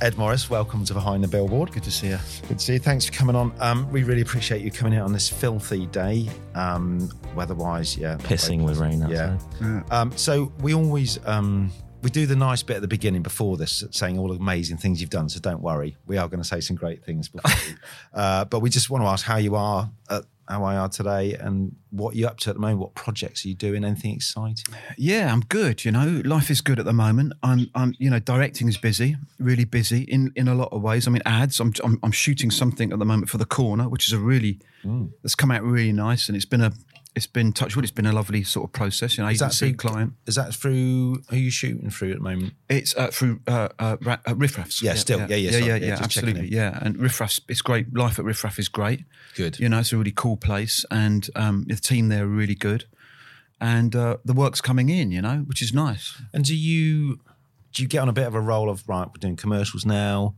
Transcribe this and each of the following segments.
Ed Morris, welcome to Behind the Billboard. Good to see you. Good to see you. Thanks for coming on. Um, we really appreciate you coming out on this filthy day. Um, weather-wise, yeah, Pissing with rain pleasant. outside. Yeah. Um, so we always um, we do the nice bit at the beginning before this, saying all the amazing things you've done. So don't worry, we are going to say some great things before. uh, but we just want to ask how you are, at, how I are today, and what you're up to at the moment. What projects are you doing? Anything exciting? Yeah, I'm good. You know, life is good at the moment. I'm, I'm, you know, directing is busy, really busy in in a lot of ways. I mean, ads. I'm, I'm, I'm shooting something at the moment for the corner, which is a really mm. that's come out really nice, and it's been a, it's been touch wood. It's been a lovely sort of process. You know, Is that through client. Is that through? Who are you shooting through at the moment? It's uh, through uh, uh, ra- uh, riffraffs. Yeah, still. Yeah, yeah, yeah, sorry. yeah, Yeah, yeah, absolutely. Yeah, and riffraffs. It's great. Life at riffraff is great. Good. You know, it's a really cool place, and um, the team there are really good, and uh, the work's coming in. You know, which is nice. And do you do you get on a bit of a roll of right? We're doing commercials now.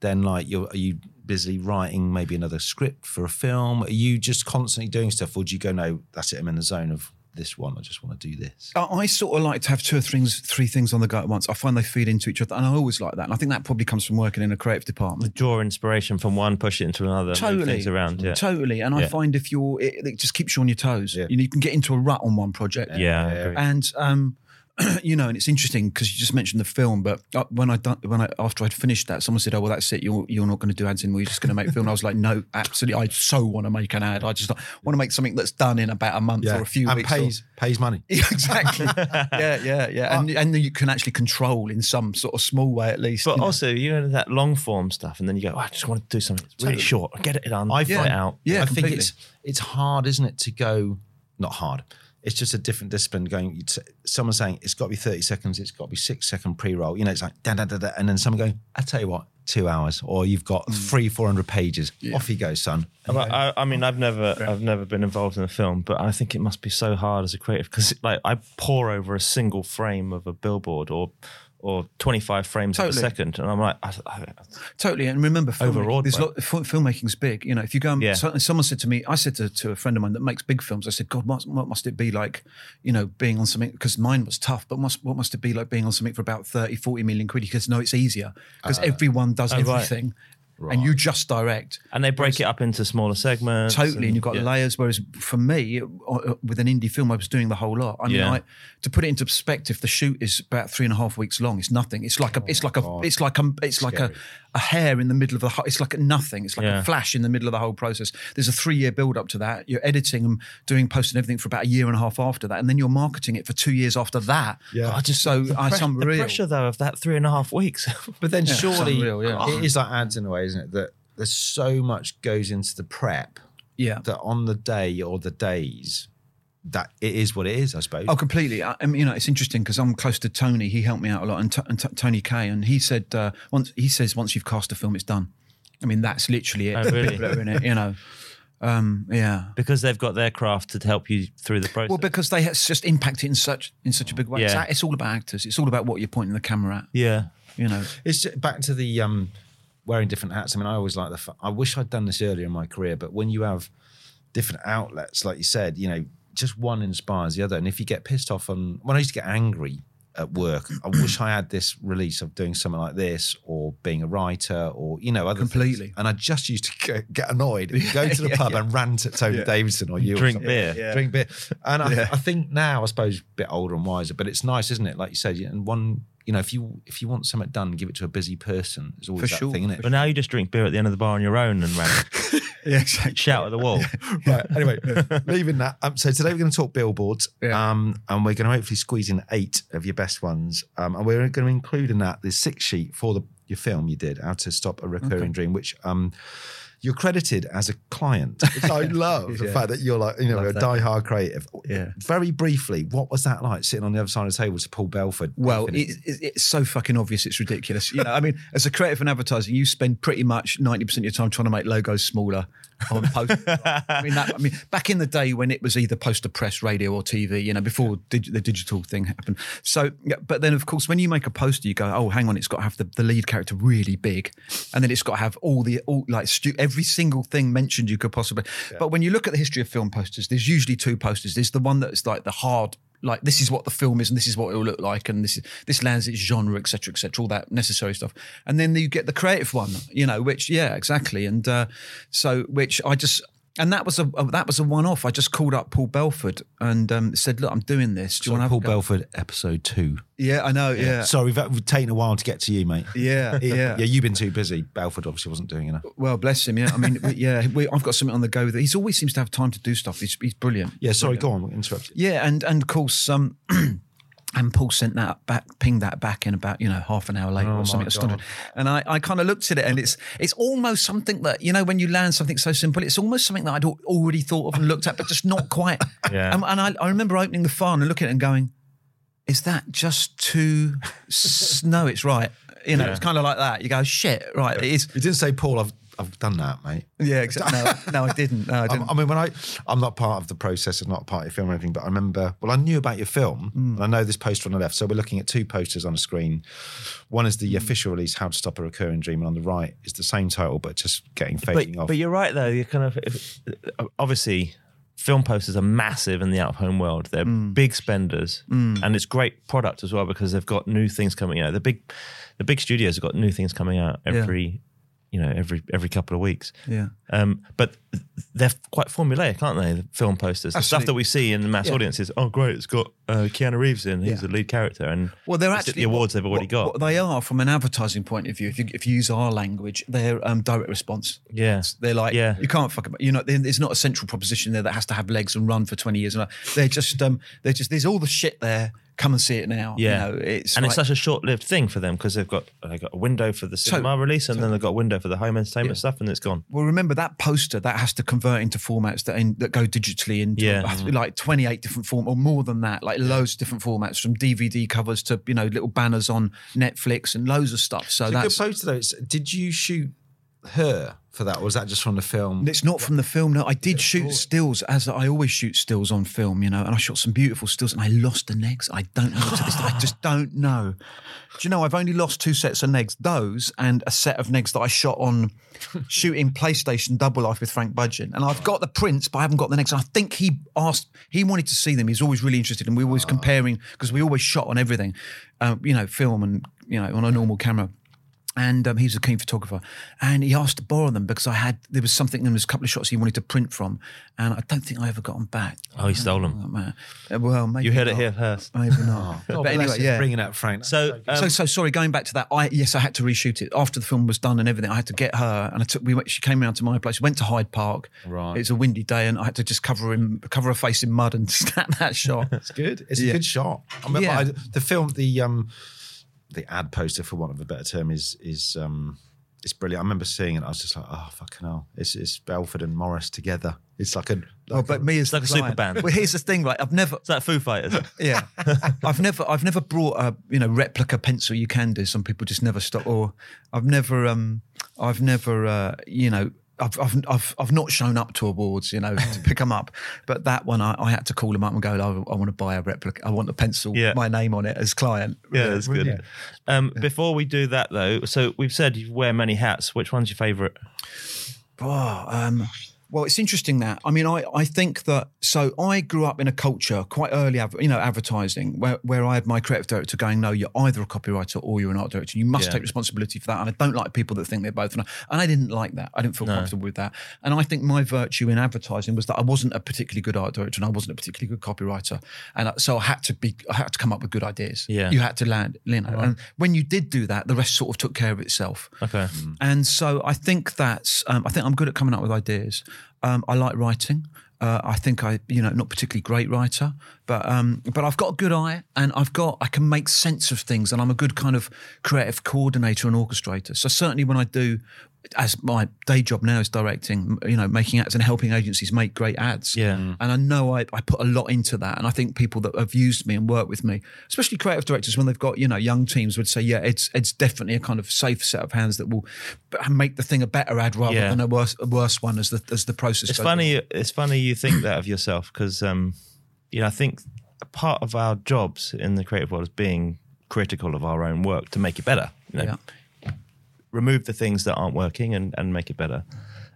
Then, like, you're are you busy writing maybe another script for a film? Are you just constantly doing stuff, or do you go no? That's it. I'm in the zone of this one. I just want to do this. I I sort of like to have two or things, three things on the go at once. I find they feed into each other, and I always like that. And I think that probably comes from working in a creative department. Draw inspiration from one, push it into another, move Totally, things around. Yeah, totally. And I find if you're, it, it just keeps you on your toes. Yeah. You, know, you can get into a rut on one project. yeah, I agree. and um, you know, and it's interesting because you just mentioned the film, but uh, when I done when I after I'd finished that, someone said, "Oh, well, that's it. You're you're not going to do ads anymore. You're just going to make film." And I was like, "No, absolutely. I so want to make an ad. I just want to make something that's done in about a month or a few and weeks." or- pays pays money. Exactly. yeah, yeah, yeah. And and you can actually control in some sort of small way at least. But you know. also, you know that long form stuff, and then you go, oh, I just want to do something that's really short. Get it done. I get find it out. Yeah, I think it's it's hard, isn't it, to go not hard. It's just a different discipline. Going, someone saying it's got to be thirty seconds, it's got to be six second pre roll. You know, it's like da da da da, and then someone going, I tell you what, two hours, or you've got Mm. three four hundred pages. Off you go, son. I, I mean, I've never, I've never been involved in a film, but I think it must be so hard as a creative because, like, I pour over a single frame of a billboard or, or twenty five frames Totally. a second, and I'm like, I, I, Totally, and remember, film, Overawed there's lot, film, filmmaking's big. You know, if you go, and, Yeah. so, someone said to me, I said to, to a friend of mine that makes big films, I said, God, what, what must it be like, you know, being on something, because mine was tough, but must, what must it be like being on something for about 30, 40 million quid? Because no, it's easier because uh, everyone does oh, right. Everything and you just direct. and they break it up into smaller segments. Totally, and you've got yeah. layers. Whereas for me, uh, with an indie film, I was doing the whole lot. I mean, Yeah. I, to put it into perspective, the shoot is about three and a half weeks long. It's nothing. It's like a, it's like a, it's like a, it's like a, Scary. a hair in the middle of the. whole It's like nothing. It's like Yeah. a flash in the middle of the whole process. There's a three year build up to that. You're editing and doing post and everything for about a year and a half after that, and then you're marketing it for two years after that. Yeah. I just so I Pre- some the real. pressure though of that three and a half weeks. But then Yeah, surely unreal, yeah. it is like ads in a way, isn't it? That there's so much goes into the prep Yeah. that on the day or the days that it is what it is. I suppose. Oh, completely. I, I mean, you know, it's interesting because I'm close to Tony. He helped me out a lot, and, T- and T- Tony Kaye, and he said uh, once he says once you've cast a film, it's done. I mean, that's literally it. Oh, really? People are in it, you know. Um, yeah. because they've got their craft to help you through the process. Well, because they have just impact it in such in such a big way. It's, Yeah. it's all about actors. It's all about what you're pointing the camera at. yeah, You know. It's ju- back to the um, wearing different hats. I mean, I always like the. f- I wish I'd done this earlier in my career, but when you have different outlets, like you said, you know, just one inspires the other. And if you get pissed off on, when I used to get angry at work, I wish I had this release of doing something like this, or being a writer, or you know, other things. Completely. And I just used to get, get annoyed, and go to the Yeah, pub yeah. and rant at Tony Davidson or you, drink something. beer. drink beer. And I, I think now, I suppose, a bit older and wiser, but it's nice, isn't it? Like you said, and one, you know, if you if you want something done, give it to a busy person. It's always For that sure, thing, isn't it? But now you just drink beer at the end of the bar on your own and rant, Yeah, exactly. shout at the wall. right. Anyway, leaving that. Um, so today we're going to talk billboards, Yeah. um, and we're going to hopefully squeeze in eight of your best ones, um, and we're going to include in that the six sheet for the your film you did, How to Stop a Recurring Dream, which um, you're credited as a client, which I love. The fact that you're like you know Love a that. die-hard creative. Yeah. Very briefly, what was that like sitting on the other side of the table to Paul Belford? Well, it, it, it's so fucking obvious. It's ridiculous. You know, I mean, as a creative and advertising, you spend pretty much ninety percent of your time trying to make logos smaller on post. I mean, that, I mean, back in the day when it was either poster press, radio, or TV. You know, before dig, the digital thing happened. So, yeah, but then of course, when you make a poster, you go, "Oh, hang on, it's got to have the, the lead character really big, and then it's got to have all the all like stu- every single thing mentioned you could possibly." But when you look at the history of film posters, there's usually two posters. There's the one that's like the hard like this is what the film is and this is what it will look like and this is this lands its genre etc etc all that necessary stuff. And then you get the creative one you know which yeah exactly. And uh, so which I just and that was a, a that was a one off I just called up Paul Belford and um, said look I'm doing this do you So want to Paul Belford, episode two. yeah I know yeah Sorry, we've, we've taken a while to get to you, mate. yeah yeah Yeah, you've been too busy. Belford obviously wasn't doing enough. Well, bless him. Yeah, I mean, we- yeah, we, I've got something on the go. That he's always seems to have time to do stuff. He's, he's brilliant. Yeah, sorry, go on, interrupt you. Yeah, and and of course, um, and Paul sent that back, pinged that back in about you know half an hour later Oh, or something. astonishing. And I, I kind of looked at it, and it's it's almost something that you know when you land something so simple, it's almost something that I'd already thought of and looked at, but just not quite. Yeah. And, and I, I remember opening the file and looking at it and going, "Is that just too? no, it's right." You know, Yeah. it's kind of like that. You go, "Shit, right? It is." You didn't say, Paul, I've, I've done that, mate. Yeah, exactly. No, no, I didn't. No, I didn't. I mean, when I, I'm not part of the process of not part of your film or anything, but I remember, well, I knew about your film Mm. and I know this poster on the left. So we're looking at two posters on the screen. One is Mm. the official release, How to Stop a Recurring Dream, and on the right is the same title, but just getting fading but, off. but you're right though. You're kind of if, obviously film posters are massive in the out of home world. They're Mm. big spenders, and it's great product as well because they've got new things coming out. The big, the big studios have got new things coming out every, you know, every every couple of weeks. yeah. Um, but they're quite formulaic, aren't they? The film posters, the stuff that we see in the mass Yeah. audiences. Oh, great! It's got uh, Keanu Reeves in. He's Yeah. the lead character, and Well, they're actually the awards they've already what, got. What they are from an advertising point of view. If you if you use our language, they're um, direct response. yeah, They're like, Yeah. you can't fuck about. You know, there's not a central proposition there that has to have legs and run for 20 years. And they're just, um, they're just. There's all the shit there. Come and see it now. Yeah, you know, it's and like- it's such a short-lived thing for them because they've got they got a window for the cinema release, and then they've got a window for the home entertainment stuff, and it's gone. Well, remember that poster that has to convert into formats that in, that go digitally into Yeah. like 28 different form or more than that, like loads of different formats from DVD covers to you know little banners on Netflix and loads of stuff. So It's a that's good poster, though. It's, did you shoot her for that, or was that just from the film? It's not from the film. No, I did shoot stills as I always shoot stills on film, you know, and I shot some beautiful stills and I lost the negs. I don't know. To this, I just don't know. Do you know, I've only lost two sets of negs, those and a set of negs that I shot on shooting PlayStation Double Life with Frank Budgen. And I've got the prints, but I haven't got the negs. I think he asked, he wanted to see them. He's always really interested. And we were always comparing, because we always shot on everything, um, you know, film and, you know, on a normal camera and um, he was a keen photographer, and he asked to borrow them because I had there was something there was a couple of shots he wanted to print from, and I don't think I ever got them back. Oh, he stole them. Oh. Uh, Well, maybe You heard it here first. Maybe not. Oh, but anyway, yeah. bringing out Frank. So, um, so, so sorry. Going back to that, I yes, I had to reshoot it after the film was done and everything. I had to get her, and I took. We went, she came round to my place. Went to Hyde Park. Right. It was a windy day, and I had to just cover him, cover her face in mud, and snap that shot. It's good. It's Yeah. a good shot. I remember Yeah. I, the film, the um, the ad poster, for want of a better term, is is um, it's brilliant. I remember seeing it. I was just like, oh fucking hell! It's it's Belford and Morris together. It's like a like oh, but me as like a super band. Well, here's the thing, right? I've never, It's like Foo Fighters. Yeah, I've never, I've never brought a you know replica pencil. You can do. Some people just never stop. Or I've never, um, I've never, uh, you know. I've, I've, I've, I've not shown up to awards, you know, to pick them up. But that one, I, I had to call them up and go, I, I want to buy a replica. I want a pencil, Yeah. my name on it as client. Yeah, that's good. Yeah. Um, Before we do that, though, so we've said you wear many hats. Which one's your favourite? Oh, um, well, it's interesting that. I mean, I, I think that. So I grew up in a culture quite early, you know, advertising where, where I had my creative director going, no, you're either a copywriter or you're an art director. You must Yeah. take responsibility for that. And I don't like people that think they're both. And I, didn't like that. I didn't feel comfortable with that. And I think my virtue in advertising was that I wasn't a particularly good art director and I wasn't a particularly good copywriter. And so I had to be, I had to come up with good ideas. Yeah. You had to land, you know. And when you did do that, the rest sort of took care of itself. Okay. And so I think that's, um, I think I'm good at coming up with ideas. Um, I like writing. Uh, I think I, you know, not particularly great writer, but um, but I've got a good eye, and I've got I can make sense of things, and I'm a good kind of creative coordinator and orchestrator. So certainly when I do, as my day job now is directing, you know, making ads and helping agencies make great ads. Yeah. Mm. And I know I, I put a lot into that. And I think people that have used me and worked with me, especially creative directors, when they've got, you know, young teams would say, yeah, it's it's definitely a kind of safe set of hands that will make the thing a better ad rather Yeah. than a worse, a worse one as the, as the process It's goes funny. It's funny you think that of yourself because, um, you know, I think part of our jobs in the creative world is being critical of our own work to make it better. You know, Yeah. Remove the things that aren't working and, and make it better.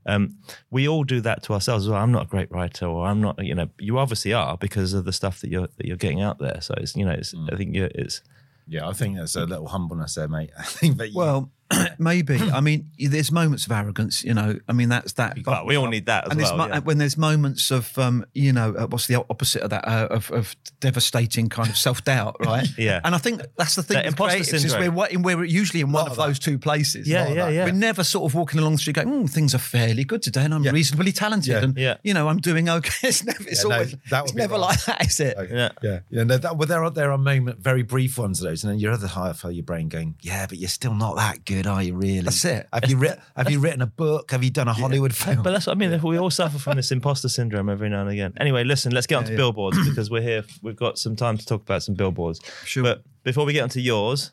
Um, we all do that to ourselves well. I'm not a great writer, or I'm not. You know, you obviously are because of the stuff that you're that you're getting out there. So it's you know, it's, I think you it's Yeah, I think there's a little humbleness there, mate. I think that you, Well, maybe. I mean, there's moments of arrogance. You know, I mean, that's that. well, we all need that as and well. mo- yeah. when there's moments of, um, you know, uh, what's the opposite of that? Uh, of, of devastating kind of self doubt, right? Yeah. And I think that's the thing. That with imposter creatives is syndrome. we're, wa- we're usually in one of those two places. Yeah, yeah, yeah. We're never sort of walking along the street going, mm, things are fairly good today, and I'm Yeah. reasonably talented, Yeah. and Yeah. you know, I'm doing okay. It's never. It's Yeah, no, that would it's never wrong. like that, is it? Yeah. yeah, yeah. No, that, well, there are there are moment, very brief ones of those, and then your other half of your brain going, "Yeah, but you're still not that good, are you? Really? That's it. Have you written Have you written a book? Have you done a Hollywood film? But that's what I mean. We all suffer from this imposter syndrome every now and again. Anyway, listen, let's get on to yeah. billboards because we're here. We've got some time to talk about some billboards. Sure. But before we get onto yours,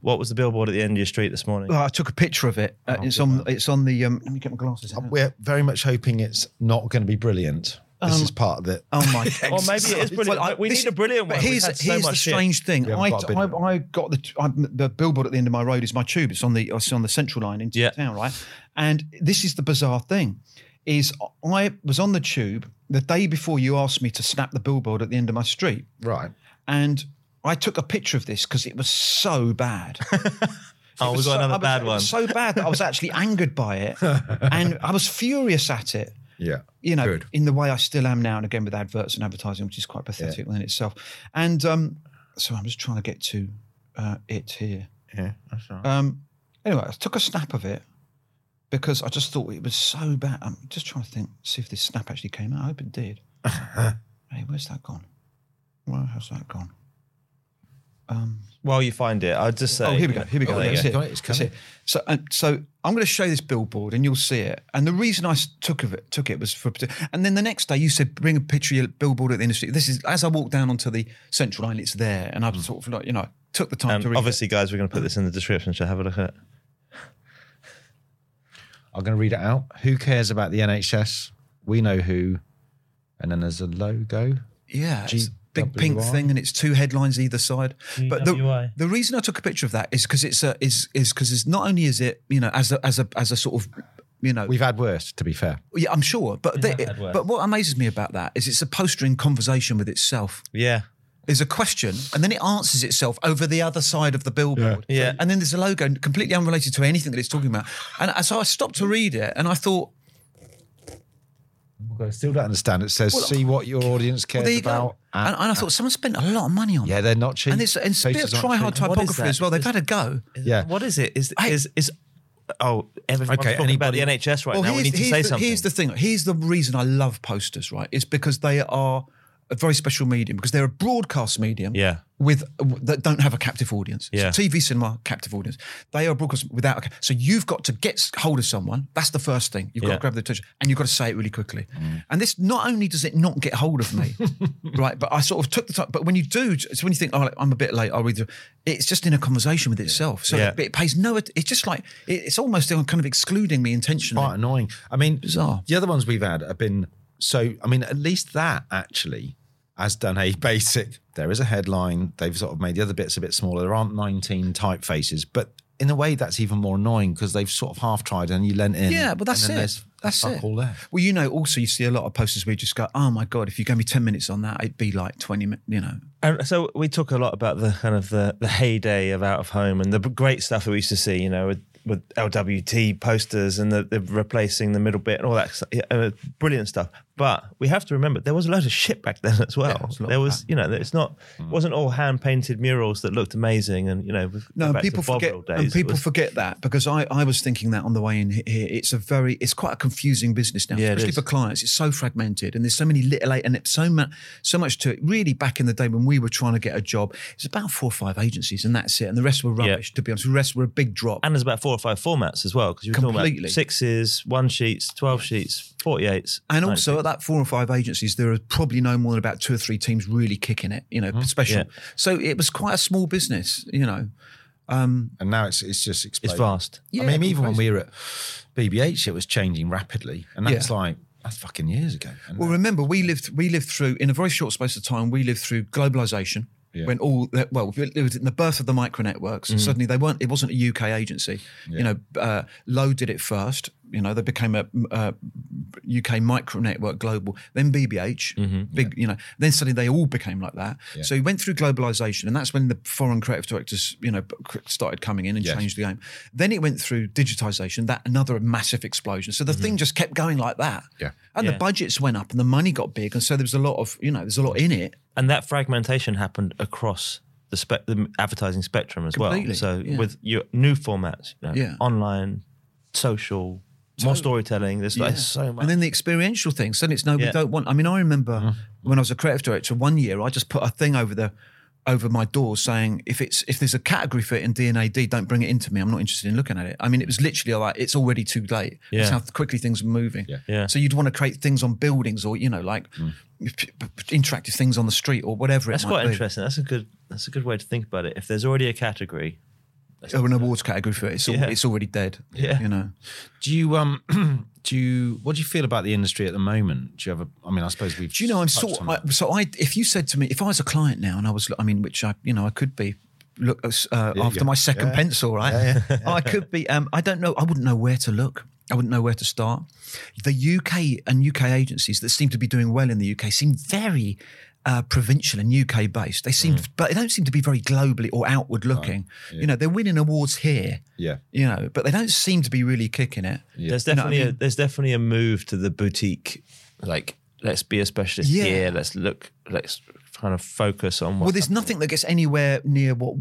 what was the billboard at the end of your street this morning? Well, I took a picture of it. Uh, it's on. It's on the. Um, let me get my glasses. out. We're very much hoping it's not going to be brilliant. This Um, is part of it. Oh my! Or maybe it is brilliant. I- we need a brilliant one. But We've here's, so here's much the shit. strange thing. I, got I, I got the I, the billboard at the end of my road is my tube. It's on the it's on the central line into Yeah. town, right? And this is the bizarre thing: is I was on the tube the day before you asked me to snap the billboard at the end of my street, Right. and I took a picture of this because it was so bad. Oh, It we've was got so- I another was- bad it one. was so bad that I was actually angered by it, and I was furious at it Yeah. you know, Good. in the way I still am now and again with adverts and advertising, which is quite pathetic in itself. And um, so I'm just trying to get to uh, it here. Yeah. That's right. Um, anyway, I took a snap of it because I just thought it was so bad. I'm just trying to think, see if this snap actually came out. I hope it did. hey, where's that gone? Where has that gone? Um, While you find it, I'd just say. oh, here we go. Here we go. Oh, there That's you it. It's coming. it. So, uh, so I'm going to show you this billboard, and you'll see it. And the reason I took of it, took it was for. And then the next day, you said, "Bring a picture of your billboard at the industry." This is as I walked down onto the central line. It's there, and I was sort of like, you know, took the time Um, to read. obviously, guys, we're going to put this in the description. So have a look at it. I'm going to read it out. Who cares about the NHS? We know who. And then there's a logo. Yeah, it's a big pink thing, and it's two headlines either side. But the, the reason I took a picture of that is because it's a is is because it's not only is it you know as a as a as a sort of you know We've had worse, to be fair. yeah I'm sure, but the, have had worse. but what amazes me about that is it's a poster in conversation with itself. Yeah. There's a question, and then it answers itself over the other side of the billboard. Yeah. Yeah. And then there's a logo completely unrelated to anything that it's talking about. And so I stopped to read it, and I thought, I still don't understand. It says, see what your audience cares well, there you about. go. And, and I thought someone spent a lot of money on yeah, it. Yeah, they're not cheap. And it's, and it's a bit of try hard cheap. What is typography as well. They've Is- had a go. Yeah. What is it? Is I- is is? Oh, everyone's Okay, talking about the NHS right now. We need to say the, something. Here's the thing. Here's the reason I love posters. Right, it's because they are a very special medium because they're a broadcast medium. Yeah. With that don't have a captive audience. Yeah. So TV cinema captive audience. They are broadcast without. A, so you've got to get hold of someone. That's the first thing. You've got Yeah. to grab the attention and you've got to say it really quickly. Mm. And this not only does it not get hold of me, right? But I sort of took the time. But when you do, so when you think, oh, I'm a bit late, I'll read. The, it's just in a conversation with itself. So Yeah. it, it pays no. It's just like it, it's almost kind of excluding me intentionally. quite annoying. I mean, Bizarre. The other ones we've had have been so. I mean, at least that actually has done a basic. There is a headline. They've sort of made the other bits a bit smaller. There aren't 19 typefaces, but in a way, that's even more annoying because they've sort of half tried and you lent in. Yeah, but that's and then it. That's fuck it. all there. Well, you know, also you see a lot of posters where you just go, "Oh my god, if you gave me ten minutes on that, it'd be like twenty minutes." You know, And so we talk a lot about the kind of the, the heyday of out of home and the great stuff that we used to see, you know, with, with LWT posters and the, the replacing the middle bit and all that uh, brilliant stuff. But we have to remember there was a lot of shit back then as well. was there was, you know, it's not it mm. wasn't all hand painted murals that looked amazing and you know. no, people forget, days, and people was- forget that because I, I was thinking that on the way in here. It's a very, it's quite a confusing business now, Yeah, especially for clients. It's so fragmented, and there's so many little, and it's so much, so much to it. Really, back in the day when we were trying to get a job, it's about four or five agencies, and that's it. And the rest were Yeah. rubbish. To be honest, the rest were a big drop. and there's about four or five formats as well because you were talking about sixes, one sheets, twelve sheets, forty eights, And also at that four or five agencies, there are probably no more than about two or three teams really kicking it, you know, mm-hmm. special. Yeah. So it was quite a small business, you know. Um, and now it's it's just it's vast. Yeah, I mean, even when we were at BBH, it was changing rapidly, and that's Yeah. like that's fucking years ago. And Well, remember, we lived we lived through in a very short space of time. We lived through globalization. Yeah. When all well, it was in the birth of the micro networks. Mm-hmm. Suddenly, they weren't. It wasn't a UK agency. You know, uh, Lowe did it first. You know, they became a, uh UK micro network global, then BBH, Mm-hmm. big, you know, then suddenly they all became like that. So he went through globalization, and that's when the foreign creative directors, you know, started coming in and Yes. changed the game. Then it went through digitization, that another massive explosion. So the thing just kept going like that. Mm-hmm. Yeah. And Yeah. the budgets went up and the money got big. And so there was a lot of, you know, there's a lot in it. and that fragmentation happened across the, spe- the advertising spectrum as well. So yeah. with your new formats, you know, Yeah. online, social, more storytelling. There's like so much. And then the experiential thing. Suddenly it's no, we Yeah. don't want. I mean, I remember Uh-huh. when I was a creative director one year, I just put a thing over the over my door saying if it's if there's a category for it in D&AD, don't bring it into me. I'm not interested in looking at it. I mean, it was literally like it's already too late. That's how quickly things are moving. Yeah. Yeah. So you'd want to create things on buildings or you know like Mm. interactive things on the street or whatever. That's it might quite be. interesting. That's a good. That's a good way to think about it. If there's already a category, Or an awards category for it. It's, Yeah. it's already dead. Yeah. You know. Do you um do you what do you feel about the industry at the moment? Do you have a I mean I suppose we've Do you know I'm sort I, so I if you said to me if I was a client now and I was I mean which I you know I could be look uh, after my second Yeah. pencil right I could be um I don't know I wouldn't know where to look I wouldn't know where to start the UK and UK agencies that seem to be doing well in the UK seem very uh, provincial and UK based they Mm. seem but they don't seem to be very globally or outward looking you know they're winning awards here Yeah. you know but they don't seem to be really kicking it there's You know I definitely a, there's definitely a move to the boutique. Like, let's be a specialist Yeah. here. Let's look. Let's kind of focus on. What Well, there's nothing that gets anywhere near what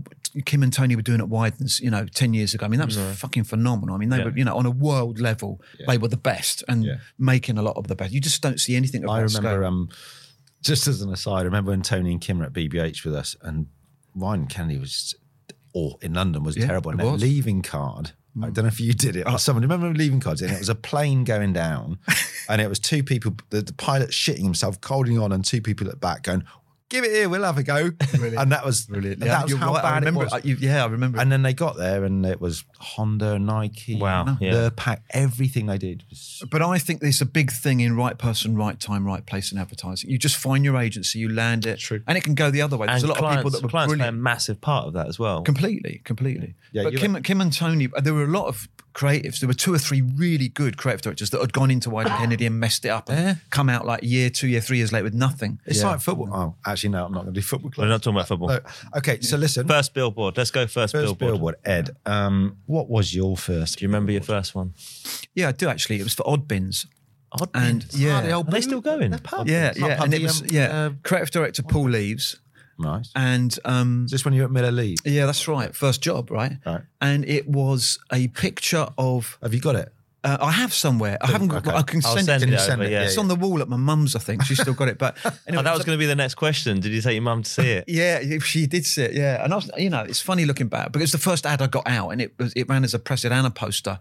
Kim and Tony were doing at Wieden's, you know, 10 years ago. I mean, that was fucking phenomenal. I mean, they Yeah. were, you know, on a world level, they were the best and Yeah. making a lot of the best. You just don't see anything of I remember scale. um just as an aside, I remember when Tony and Kim were at BBH with us and Ryan Kennedy was or in London was Yeah, terrible. And was. Mm. leaving card. I don't know if you did it or someone. Remember leaving cards? And it was a plane going down, and it was two people. The, the pilot shitting himself, holding on, and two people at the back going, "Give it here, we'll have a go." And that was Brilliant. That was how right. I bad remember it was. uh, you- yeah, I remember. And then they got there, and it was Honda, Nike, Wow, yeah. the pack, everything they did was but I think there's a big thing in right person, right time, right place in advertising. You just find your agency, you land it, True. and it can go the other way. There's and a lot clients, of people that were clients play a massive part of that as well. Completely, completely. Yeah, but you Kim, Kim and Tony, there were a lot of creatives. There were two or three really good creative directors that had gone into Wieden Kennedy and messed it up and Yeah. come out like year, two year, three years later with nothing. It's Yeah. like football. Oh, actually, no, I'm not going to do football. Club. We're not talking about football. No. Okay, so listen. First billboard. Let's go first, First billboard. billboard. Ed, um, what was your first? Do you remember your first one? Yeah, I do actually. It was for Oddbins. Odd And Bins. yeah, Ah, the old Are they still going? the pub. yeah, yeah. pub, And it was um, yeah. uh, creative director Paul Leaves, nice. and um, Is this when you were at Miller Lee? yeah, that's right. First job, right? Right. And it was a picture of. Have you got it? Uh, I have somewhere. I haven't got. okay. I can send, send it. it send over. it? Yeah. It's on the wall at my mum's. I think she's still got it. But anyway, Oh, that was going to be the next question. Did you take your mum to see it? Yeah, if she did see it. Yeah, and I was, you know, it's funny looking back because the first ad I got out, and it was it ran as a Presidana poster,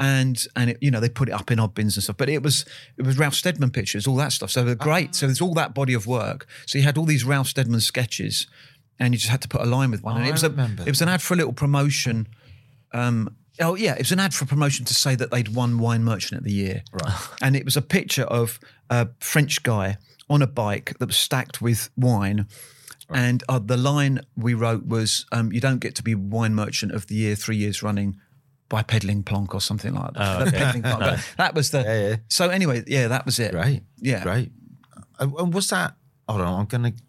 and and it, you know they put it up in Oddbins and stuff. But it was it was Ralph Steadman pictures, all that stuff. So they're great. So there's all that body of work. So you had all these Ralph Steadman sketches, and you just had to put a line with one. and Oh, it was I a remember it was an ad for a little promotion. Um, oh yeah, it was an ad for promotion to say that they'd won Wine Merchant of the Year. Right. And it was a picture of a French guy on a bike that was stacked with wine. And uh, the line we wrote was, um, "You don't get to be wine merchant of the year three years running by peddling plonk or something like that." Oh, okay. Peddling plonk. That was the. Yeah, yeah. So anyway, yeah, that was it. Right. Yeah. Right. And and was that? Hold on, I'm going to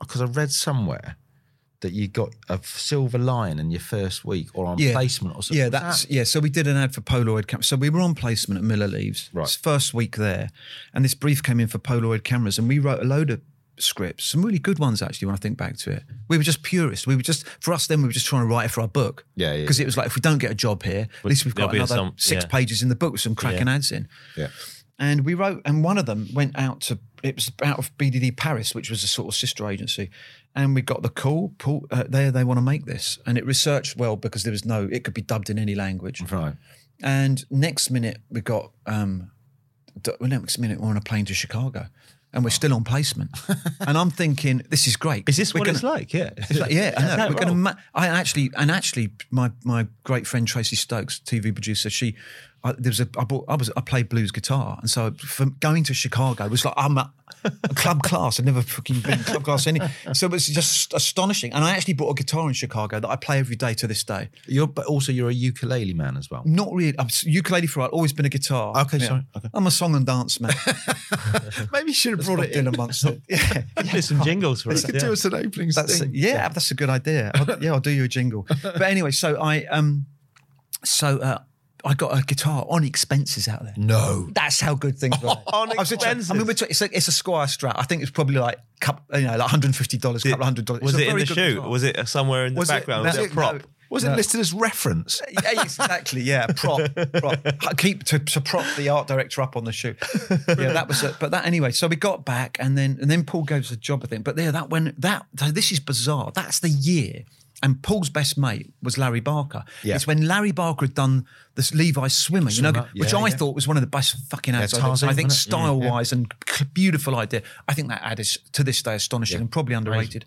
because I read somewhere that you got a silver line in your first week or on Yeah. placement or something. Yeah, that's that- yeah. So we did an ad for Polaroid cameras. So we were on placement at Miller Leaves. Right. First week there, and this brief came in for Polaroid cameras, and we wrote a load of scripts, some really good ones actually. When I think back to it, we were just purists. We were just for us then. We were just trying to write it for our book. Yeah, yeah, Because it was like if we don't get a job here, at least we've got another some- six yeah. pages in the book with some cracking Yeah. ads in. yeah. And we wrote, and one of them went out to, it was out of BDD Paris, which was a sort of sister agency. And we got the call, Paul, uh, they, they want to make this. And it researched well because there was no, it could be dubbed in any language. Right. And next minute, we got, um, well, next minute, we're on a plane to Chicago and we're still on placement. and I'm thinking, this is great. Is this We're what gonna- it's like? Yeah. it's like, yeah, I know. We're going to. Ma- I actually, and actually, my my great friend Tracy Stokes, TV producer, she I, there was a I bought I was I played blues guitar, and so for going to Chicago was like I'm a, a club class. I'd never fucking been club class any. So it was just astonishing. And I actually bought a guitar in Chicago that I play every day to this day. You're, but also you're a ukulele man as well. Not really. I'm ukulele for, I've always been a guitar. Okay, sorry. Okay. I'm a song and dance man. Maybe you should have brought what Dylan once said. Yeah, Do some jingles for You us. could yeah. do us an opening That's sting. yeah, that's a good idea. I'll, yeah, I'll do you a jingle. But anyway, so I um, so uh, I got a guitar on expenses out there. No. That's how good things were. On I was literally- expenses? I mean, talking- it's a, it's a Squier Strat. I think it's probably like cup, you know, like 150 dollars, couple hundred dollars. Was It's it in the good shoot? guitar. Was it somewhere in the Was background? no, was it a prop? no. Was it No. listed as reference? Yeah, exactly. Yeah, prop, prop. Keep to, to prop the art director up on the shoot. Yeah, that was. it. But that anyway. So we got back, and then and then Paul gave us a job. I think. But there, that when that so this is bizarre. That's the year. And Paul's best mate was Larry Barker. Yeah. It's when Larry Barker had done this Levi's swimmer, you know, Swimmer, which yeah, I yeah. thought was one of the best fucking ads. I think it? Mm, style wise and beautiful idea. I think that ad is to this day astonishing and probably underrated.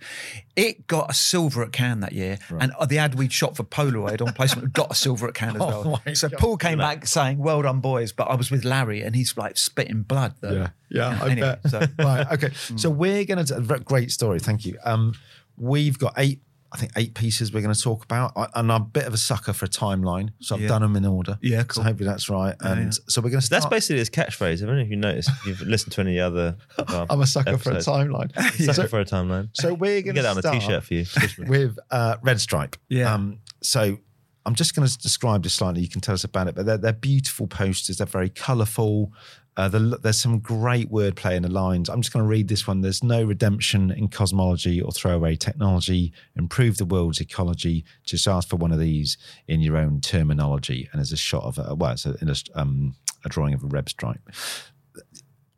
It got a silver at Cannes that year, and uh, the ad we'd shot for Polaroid on placement got a silver at Cannes as Oh well. my so God. Paul came back saying, "Well done, boys," but I was with Larry, and he's like spitting blood. Though. Yeah, yeah, I Anyway, bet. so- right, okay. So we're going to great story. Thank you. Um, we've got eight, I think eight pieces we're going to talk about, I, and I'm a bit of a sucker for a timeline, so I've Yeah. done them in order. Yeah, So cool. hopefully that's right. And yeah. so we're going to That's basically his catchphrase. I don't know if you noticed. If you've listened to any other. our I'm a sucker for a timeline. Sucker So, for a timeline. so we're going Get to that on a start t-shirt for you. Christmas. with uh, Red Stripe. Yeah. Um, so I'm just going to describe this slightly. You can tell us about it, but they're, they're beautiful posters. They're very colourful. Uh, the, there's some great wordplay in the lines. I'm just going to read this one. There's no redemption in cosmology or throwaway technology. Improve the world's ecology. Just ask for one of these in your own terminology. And there's a shot of a well, it's a, in a, um, a drawing of a red stripe.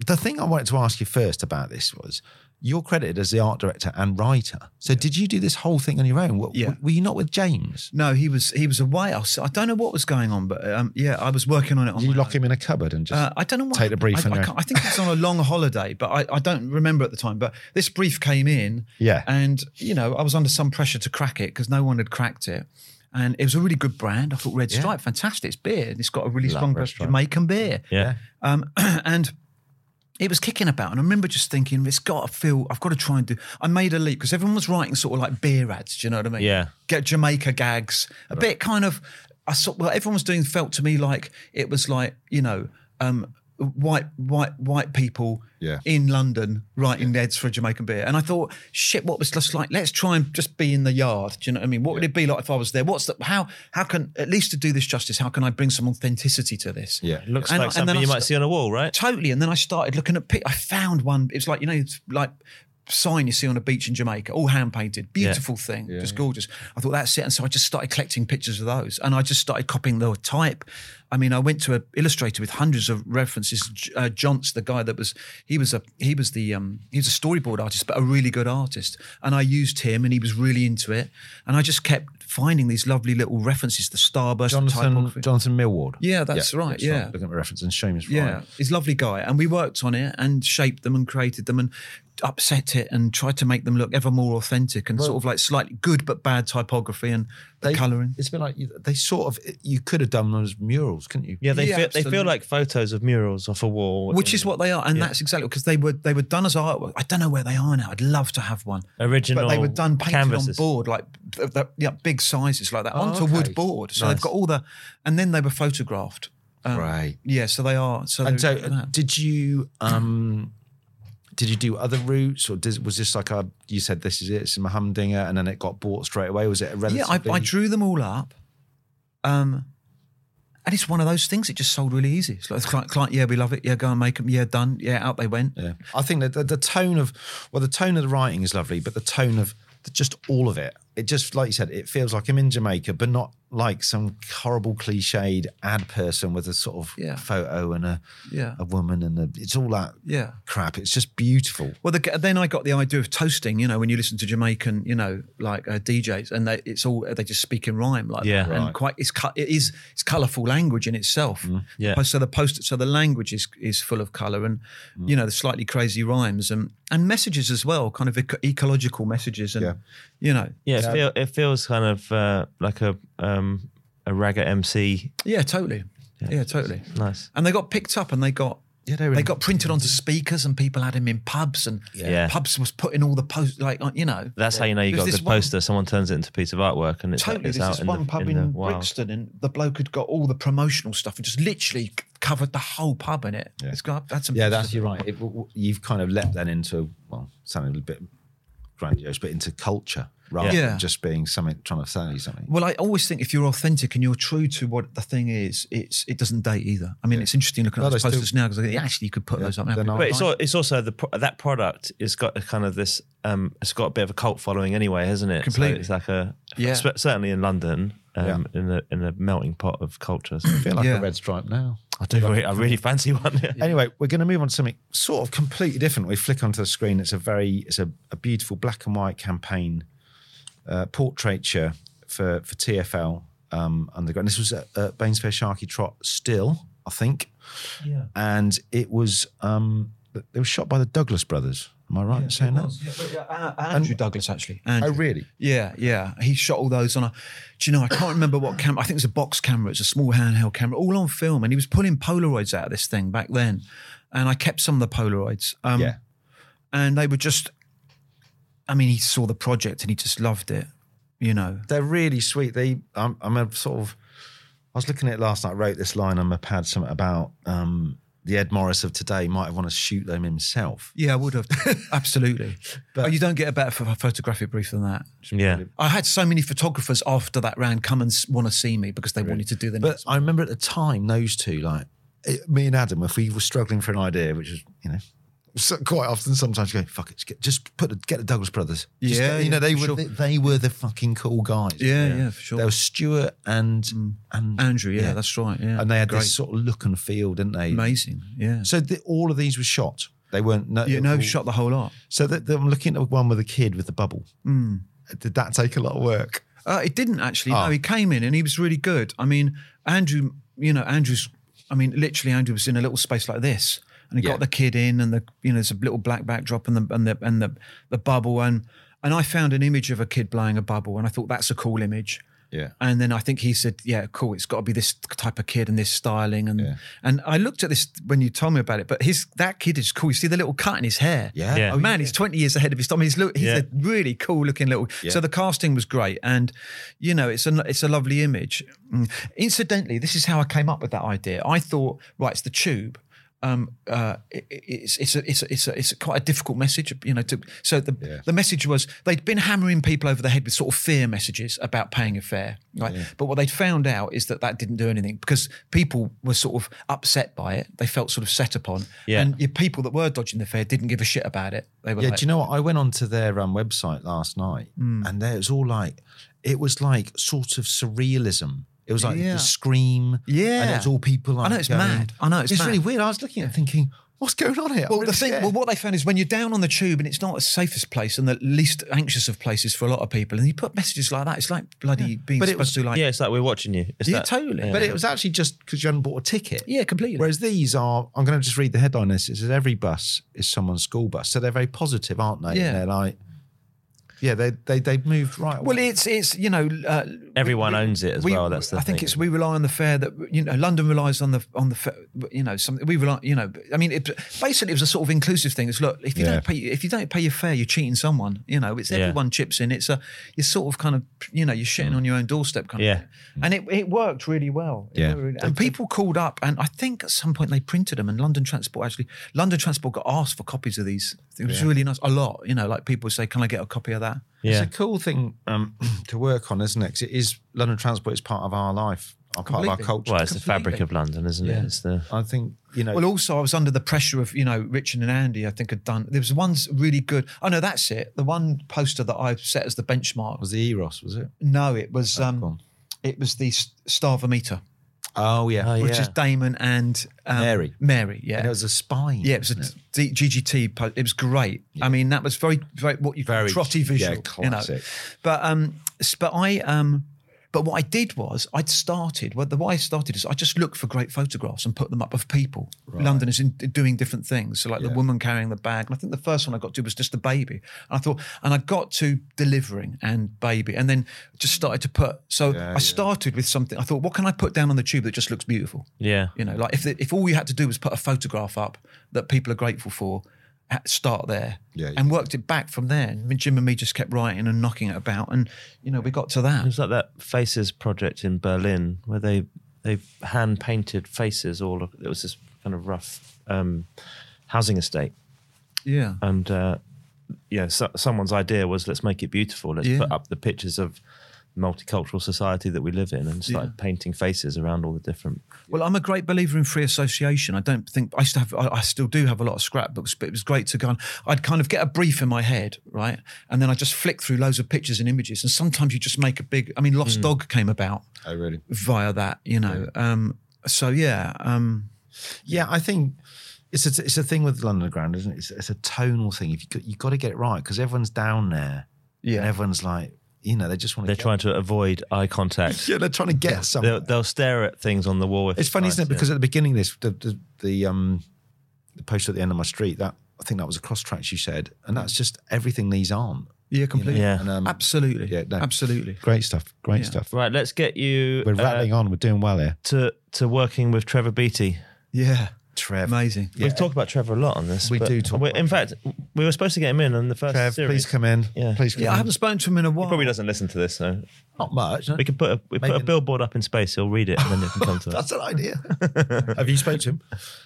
The thing I wanted to ask you first about this was you're credited as the art director and writer. So did you do this whole thing on your own? Were, Yeah. were you not with James? No, he was he was away. I, was, I don't know what was going on, but um, yeah, I was working on it. On you lock own. him in a cupboard and just Uh, I don't know what take the brief I, I, I think was on a long holiday, but I, I don't remember at the time. But this brief came in, Yeah. and you know I was under some pressure to crack it because no one had cracked it, and it was a really good brand. I thought Red Stripe, fantastic. It's beer. It's got a really Love strong. Jamaican beer. Yeah. Um, and it was kicking about. And I remember just thinking, it's got to feel, I've got to try and do. I made a leap because everyone was writing sort of like beer ads. Do you know what I mean? Yeah. Get Jamaica gags. A bit kind of, I saw, well, everyone was doing, felt to me like it was like, you know, um, white white white people Yeah. in London writing ads for a Jamaican beer, and I thought, shit, what was just like? Let's try and just be in the yard. Do you know what I mean? What would it be like if I was there? What's the how? How can at least to do this justice? How can I bring some authenticity to this? Yeah. Looks And- like and then something I you might see on a wall, right? Totally. And then I started looking at. I found one. It was like you know, it's like sign you see on a beach in Jamaica, all hand painted, beautiful thing, just gorgeous. I thought that's it, and so I just started collecting pictures of those, and I just started copying the type. I mean, I went to an illustrator with hundreds of references. Uh, Johns, the guy that was he was a he was the um, he was a storyboard artist, but a really good artist, and I used him, and he was really into it, and I just kept finding these lovely little references, the starburst, Jonathan. Jonathan Millward. Yeah, that's right, yeah. Looking at the reference and Seamus Yeah, he's a lovely guy, and we worked on it and shaped them and created them and upset it and tried to make them look ever more authentic and sort of like slightly good but bad typography and the They- colouring. It's been like you- they sort of you could have done them as murals, couldn't you? Yeah, they Yeah, feel they feel like photos of murals off a wall, Which in- is what they are, and that's exactly because they were they were done as artwork. I don't know where they are now. I'd love to have one, original. but they were done painted canvases. on board, like th- th- yeah, big sizes like that Oh, onto okay. wood board. So Nice. they've got all the, and then they were photographed. Um, Right. Yeah, so they are. So And so, they're- did you um, did you do other routes, or did, was this like a? You said this is it, it's a humdinger, and then it got bought straight away. Was it a Yeah. I, I drew them all up. Um, and it's one of those things. It just sold really easy. It's like client, client, yeah, we love it. Yeah, go and make them. Yeah, done. Yeah, out they went. Yeah, I think that the, the tone of well, the tone of the writing is lovely, but the tone of the, just all of it, it just like you said, it feels like I'm in Jamaica, but not like some horrible cliched ad person with a sort of Yeah. photo and a Yeah. a woman and a, it's all that Yeah. crap. It's just beautiful. Well, the, then I got the idea of toasting. You know, when you listen to Jamaican, you know, like uh, DJs, and they, it's all they just speak in rhyme, like Yeah. that. and Right. quite it's co- it is it's colourful language in itself. Yeah. So the post, so the language is is full of colour, and Mm. you know the slightly crazy rhymes and and messages as well, kind of eco- ecological messages, and Yeah. you know, Yeah, it, feel, it feels kind of uh, like a um, a ragga MC yeah, totally. Yeah, totally. Nice. And they got picked up and they got Yeah, they were they in- got printed onto speakers and people had him in pubs and Yeah. pubs was putting all the post like you know. That's how you know you There's got a this good one- poster. Someone turns it into a piece of artwork and it's, Totally, it's there's out this in one the, pub in in, the wild. Brixton, and the bloke had got all the promotional stuff and just literally c- covered the whole pub in it. Yeah. It's got that's some Yeah, that's you're right. It, w- w- you've kind of leapt then into well, something a bit grandiose, but into culture rather Yeah. than just being something trying to sell you something. Well, I always think if you're authentic and you're true to what the thing is, it's it doesn't date either. I mean, it's interesting looking No, at those they still- posters now because actually you could put those up now. But it's, al- it's also the that product has got a kind of this. Um, it's got a bit of a cult following anyway, hasn't it? So it's like a Yeah. certainly in London, um, in a in a melting pot of cultures. I feel like Yeah. a red stripe now. I do. Really, I really fancy one. Anyway, we're going to move on to something sort of completely different. We flick onto the screen. It's a very, it's a, a beautiful black and white campaign uh, portraiture for for TFL um, underground. This was at, at Bainsfair Sharkey Trott still, I think, Yeah. and it was um, it was shot by the Douglas brothers. Am I right in saying that? uh, Andrew Douglas actually. Andrew. Oh, really? Yeah, yeah. He shot all those on a. Do you know? I can't remember what camera. I think it was a box camera. It's a small handheld camera, all on film, and he was pulling Polaroids out of this thing back then. And I kept some of the Polaroids. Um, Yeah. And they were just. I mean, he saw the project and he just loved it. You know. They're really sweet. They, I'm, I'm a sort of. I was looking at it last night. I wrote this line on my pad, something about um, the Ed Morris of today might have wanted to shoot them himself. Yeah, I would have. Absolutely. But- But you don't get a better ph- photographic brief than that. Yeah. I had so many photographers after that round come and want to see me because they wanted to do the But next. I remember at the time, those two, like it, me and Adam, if we were struggling for an idea, which is, you know, so quite often, sometimes you go, fuck it, just, just put the, get the Douglas brothers. Just Yeah, get- you know, they were sure. they, they were the fucking cool guys. Yeah, yeah, for sure. They were Stuart and and Andrew, yeah, yeah. that's right. Yeah, and they had Great. this sort of look and feel, didn't they? amazing. Yeah, So the, all of these were shot. They weren't. No, you know, all- shot the whole lot. So that I'm looking at one with a kid with the bubble. Hmm. Did that take a lot of work? Uh, it didn't actually. Oh. No, he came in and he was really good. I mean, Andrew, you know, Andrew's. I mean, literally, Andrew was in a little space like this, and he Yeah. got the kid in, and the you know, there's a little black backdrop and the and the and the the bubble, and and I found an image of a kid blowing a bubble, and I thought that's a cool image. Yeah. And then I think he said, "Yeah, cool. It's got to be this type of kid and this styling." And Yeah. and I looked at this when you told me about it. But his that kid is cool. You see the little cut in his hair. Yeah. Yeah. Oh man, he's twenty years ahead of his time. He's look. He's Yeah. a really cool looking little. Yeah. So the casting was great, and you know, it's a it's a lovely image. Mm. Incidentally, this is how I came up with that idea. I thought, right, it's the tube. Um, uh, it, it's it's a, it's a, it's a, it's a quite a difficult message, you know. To, so the Yeah. the message was they'd been hammering people over the head with sort of fear messages about paying a fare, right? But what they'd found out is that that didn't do anything because people were sort of upset by it. They felt sort of set upon, Yeah. and your people that were dodging the fare didn't give a shit about it. They were Yeah, like, do you know what? I went onto their um, website last night, Hmm. and there it was all like, it was like sort of surrealism. It was like Yeah. the scream. Yeah. and it was all people. Like I know, it's going- mad. I know, it's mad. It's really weird. I was looking at it thinking, what's going on here? Well, really the thing, scared. well, what they found is when you're down on the tube and it's not the safest place and the least anxious of places for a lot of people, and you put messages like that, it's like bloody being But it was- to like, Yeah, it's like we're watching you. It's Yeah, that, totally. but it was actually just because you hadn't bought a ticket. yeah, completely. Whereas these are, I'm going to just read the headline. This it says every bus is someone's school bus, so they're very positive, aren't they? Yeah. And they're like, yeah, they they they moved right. well, away. it's it's you know uh, Everyone owns it as well, that's the I think thing. it's we rely on the fare that you know London relies on the on the fa- you know some we rely you know I mean it, basically it was a sort of inclusive thing. It's look if you Yeah. don't pay if you don't pay your fare you're cheating someone. You know it's Yeah. everyone chips in. It's a you're sort of kind of you know you're shitting on your own doorstep kind Yeah. of thing. And it, it worked really well. It Yeah. really- and people called up and I think at some point they printed them and London Transport actually London Transport got asked for copies of these. It was really nice. A lot you know like people say can I get a copy of that. It's Yeah. a cool thing um, to work on, isn't it? 'Cause it is London Transport is part of our life, our part of our culture. Well, it's the fabric of London, isn't Yeah. it? It's the I think you know. Well, also I was under the pressure of you know Richard and Andy. I think had done. There was one's really good. Oh no, that's it. The one poster that I set as the benchmark was the Eros, was it? No, it was go um, on. it was the S- Starvometer, Oh yeah, Oh, which yeah. is Damon and um, Mary. Mary, yeah. And it was a spine. yeah, it was a GGT. It was great. I mean, that was very, very what you Very- trotty visual. yeah, You know. classic. But um, but I um, But what I did was I'd started. Well, the way I started is I just looked for great photographs and put them up of people. London is in, doing different things. So like the woman carrying the bag. And I think the first one I got to was just a baby. And I thought, and I got to delivering and baby, and then just started to put. So Yeah, I yeah. started with something. I thought, what can I put down on the tube that just looks beautiful? Yeah. You know, like if the, if all you had to do was put a photograph up that people are grateful for, ha- start there, Yeah, and worked it back from there. And Jim and me just kept writing and knocking it about, and you know, we got to that. It was like that Faces project in Berlin where they they hand painted faces all. Of, it was this kind of rough um, housing estate, Yeah, and uh, yeah, so, someone's idea was let's make it beautiful. Let's Yeah. put up the pictures of multicultural society that we live in, and started painting faces around all the different. Well, I'm a great believer in free association. I don't think I used to have. I, I still do have a lot of scrapbooks, but it was great to go. On, I'd kind of get a brief in my head, right, and then I just flick through loads of pictures and images. And sometimes you just make a big. I mean, Lost Dog came about Oh, really? via that, you know. Um, so yeah, um, Yeah, I think it's a it's a thing with London Underground, isn't it? It's, it's a tonal thing. If you got, you got to get it right because everyone's down there, yeah. and everyone's like, you know, they just want to. They're trying to avoid eye contact. Yeah, they're trying to get something. They'll, they'll stare at things on the wall. It's funny, isn't it? yeah. Because at the beginning, of this the the, the um the poster at the end of my street that I think that was a cross tracks you said, and that's just everything these aren't. yeah, completely. Yeah. And, um, Absolutely. Yeah, no. Absolutely. Great stuff. Great Yeah. stuff. right, let's get you We're uh, rattling on. We're doing well here. to to working with Trevor Beattie. Yeah. Trev. Amazing. Yeah. We've talked about Trevor a lot on this. We do talk about In fact, we were supposed to get him in on the first Trev, series. please come in. Yeah. Please come Yeah, I haven't spoken to him in a while. He probably doesn't listen to this, so Not much. we could put a we put a billboard up in space. He'll read it and then he can come to us. That's an idea. Have you spoken to him?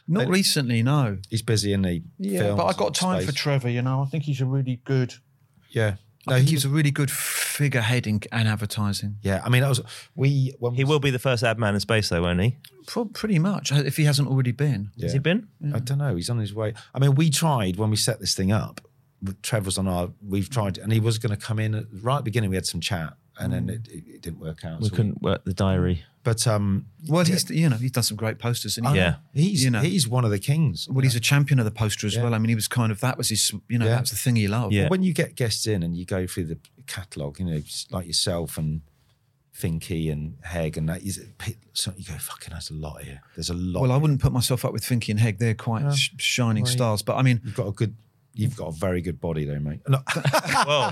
Not recently, no. He's busy in the Yeah, but I got time for Trevor. You know, I think he's a really good. Yeah. I think he's a really good figurehead in and advertising. Yeah. I mean, that was we. When He will be the first ad man in space, though, won't he? Pro- pretty much, uh, if he hasn't already been. Yeah. Has he been? I don't know. He's on his way. I mean, we tried when we set this thing up. Trevor's on our. We've tried, and he was going to come in at, right at the beginning. We had some chat, and then mm. it, it, it didn't work out. We so- couldn't work the diary. But um, Well, he's you know he's done some great posters. And he, Yeah. he's You know. he's one of the kings. Well, he's a champion of the poster as Yeah. well. I mean, he was kind of that was his you know Yeah. that's the thing he loved. Yeah. When you get guests in and you go through the catalogue, you know, like yourself and Finky and Heg and that, is so you go, fucking, there's a lot here. There's a lot. Well, I wouldn't put myself up with Finky and Heg. They're quite sh- shining Well, stars. But I mean, You've got a good. You've got a very good body, though, mate. No, Well,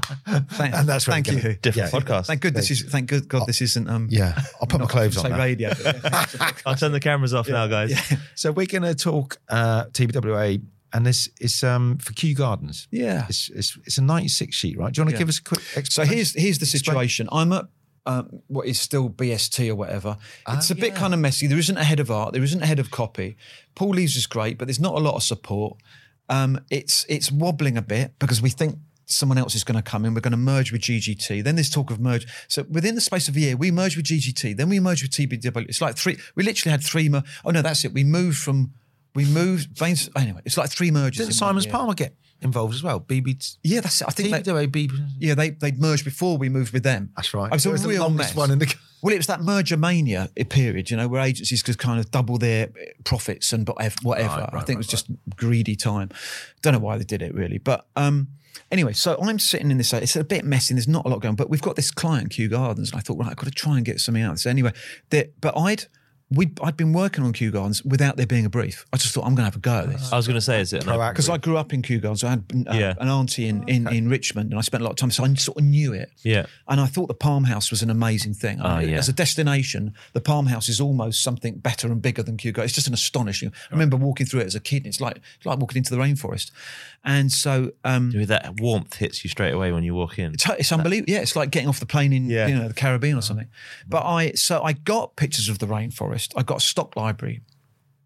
thank, And that's where thank you. different Yeah. podcast. Thank good this is thank good God this isn't um yeah, I'll put my clothes on. now. radio. I'll turn the cameras off now, guys. So we're going to talk uh, TBWA, and this is um, for Kew Gardens. yeah. It's, it's it's a 96 sheet, right? Do you want to Yeah. give us a quick So here's here's the Explain. situation. I'm at um, what is still BST or whatever. It's Ah, a bit yeah. kind of messy. There isn't a head of art. There isn't a head of copy. Paul Leaves is great, but there's not a lot of support. Um, it's it's wobbling a bit because we think someone else is going to come in. We're going to merge with GGT. Then there's talk of merge. So within the space of a year, we merged with GGT. Then we merged with TBW. It's like three. We literally had three. Mer- oh no, that's it. We moved from. We moved. Baines, anyway, it's like three mergers. Didn't Simons. Palmer get involved as well? BB, Yeah, that's it. I think. They, TBWA, BB. yeah, they they'd merged before we moved with them. That's right. It was It a was the longest mess. one in the- Well, it was that merger mania period, you know, where agencies could kind of double their profits and whatever. whatever. Right, I right, think it was just greedy time. Don't know why they did it really, but um, anyway. So I'm sitting in this. It's a bit messy. and There's not a lot going, but we've got this client, Kew Gardens, and I thought, right, I've got to try and get something out. So anyway, but I'd. We I'd been working on Kew Gardens without there being a brief. I just thought I'm going to have a go at this I was going to say, is it? Proactive. because I grew up in Kew Gardens. I had uh, Yeah. an auntie in, in, in Richmond, and I spent a lot of time, so I sort of knew it. Yeah. And I thought the Palm House was an amazing thing. I Oh, mean, yeah. As a destination, the Palm House is almost something better and bigger than Kew Gardens. It's just an astonishing. I remember walking through it as a kid. And it's like it's like walking into the rainforest, and so um, that warmth hits you straight away when you walk in. it's, it's unbelievable. Yeah, it's like getting off the plane in Yeah. you know the Caribbean or something. But I so I got pictures of the rainforest. I got a stock library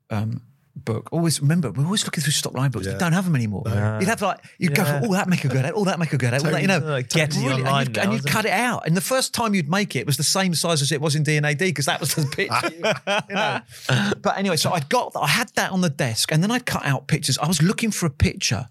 um, book. Always remember, we're always looking through stock library books. Yeah. We don't have them anymore. You'd have like you'd Yeah. go, oh, that make a good ad, oh, that make a good ad, all that, you know, Like Getty Really, online and you'd, now, and you'd cut it out. And the first time you'd make it, it was the same size as it was in D&AD because that was the picture. you know. But anyway, so I'd got, I had that on the desk, and then I'd cut out pictures. I was looking for a picture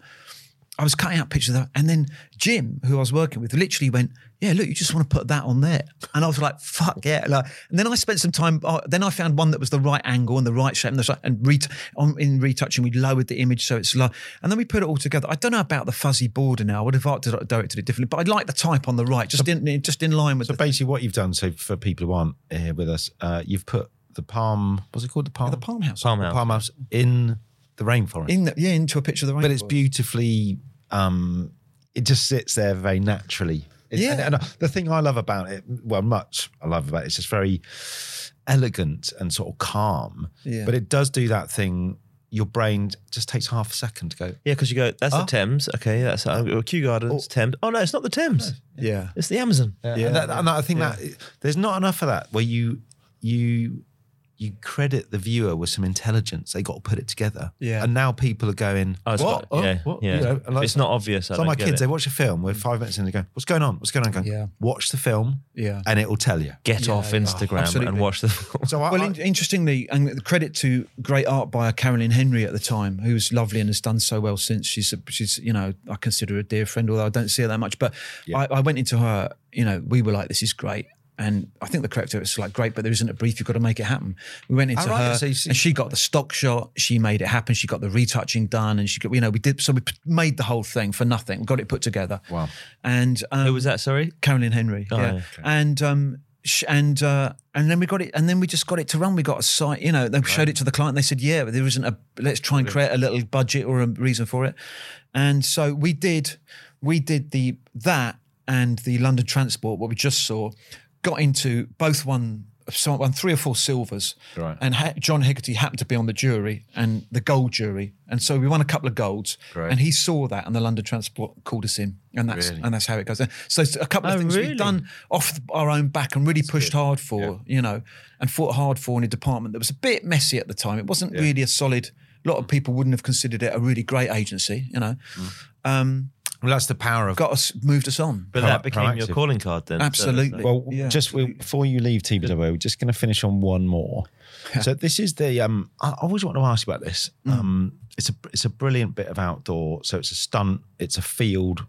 I was cutting out pictures of that, and then Jim, who I was working with, literally went, "Yeah, look, you just want to put that on there," and I was like, "Fuck yeah!" Like, and then I spent some time. Uh, then I found one that was the right angle and the right shape, and, the, and ret- on, in retouching, we lowered the image so it's low, and then we put it all together. I don't know about the fuzzy border now. I would have directed, directed it differently, but I like the type on the right, just in just in line with So the, basically, what you've done, so for people who aren't here with us, uh, you've put the palm, what's it called? The palm? the palm house. Palm The House. palm house in the rainforest. in the, yeah into a picture of the rainforest. but it's beautifully, um, it just sits there very naturally. It- Yeah. And, and the thing I love about it, well, much I love about it, it's just very elegant and sort of calm. Yeah. But it does do that thing. Your brain just takes half a second to go. Yeah, because you go, that's Oh. the Thames. Okay, that's uh, Kew Gardens, Thames. Oh no, it's not the Thames. yeah. It's the Amazon. Yeah, and, that, and I think that there's not enough of that where you you you credit the viewer with some intelligence. They got to put it together. Yeah. And now people are going, Oh, it's what? got- Oh, yeah, what? yeah. You know, like- it's not obvious. I Some of my get kids, it. they watch a film. We're five minutes in, they go, "What's going on? What's going on?" I go, Yeah. "Watch the film, Yeah. and it will tell you." get Yeah, off. Instagram Absolutely. and watch the film. So I, Well, I- in, interestingly, and credit to great art by Carolyn Henry at the time, who was lovely and has done so well since. She's, she's, you know, I consider her a dear friend, although I don't see her that much. But I, I went into her, you know, we were like, this is great. And I think the correct was like, great, but there isn't a brief. You've got to make it happen. We went into Oh, right. her, So see- and she got the stock shot. She made it happen. She got the retouching done, and she got, you know, we did. So we p- made the whole thing for nothing. Got it put together. Wow. And um, Who was that? Sorry. Carolyn Henry. Oh, yeah. yeah. And um sh- and uh and then we got it and then we just got it to run. We got a site, you know, they showed it to the client. They said, Yeah, but there isn't a let's try and create a little budget or a reason for it. And so we did we did the that and the London Transport, what we just saw, got into both won some won three or four silvers, Right. and ha- John Hegarty happened to be on the jury and the gold jury, and so we won a couple of golds. Great. And he saw that, and the London Transport called us in, and that's Really? and that's how it goes. So it's a couple of Oh, things really? we've done off our own back and really pushed hard for, you know, and fought hard for in a department that was a bit messy at the time. It wasn't really a solid. A lot of people wouldn't have considered it a really great agency, you know. Um, well, that's the power of. got us, moved us on. But Pro- that became your calling card then. Absolutely. Well, Yeah. just we, before you leave TBW, we're just going to finish on one more. So this is the. Um, I I always want to ask you about this. Mm. Um, it's a it's a brilliant bit of outdoor. So it's a stunt. It's a field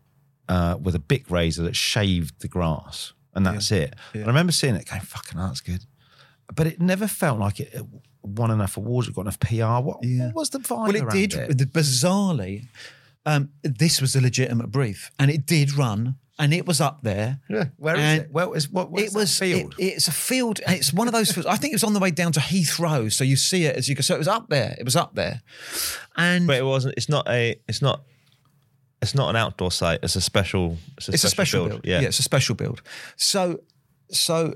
uh, with a bic razor that shaved the grass, and that's it. And I remember seeing it, going, "Fucking, hell, that's good," but it never felt like it. it won enough awards. It got enough PR. What, what was the vibe? Well, it did. It? The, bizarrely, um, this was a legitimate brief, and it did run, and it was up there. Yeah. Where is it? Where is what? It was field? it- it's a field. It's one of those fields. I think it was on the way down to Heathrow, so you see it as you go. So it was up there. It was up there, and But it wasn't. It's not a. It's not. It's not an outdoor site. It's a special. It's a it's a special build. Yeah. it's a special build. So, so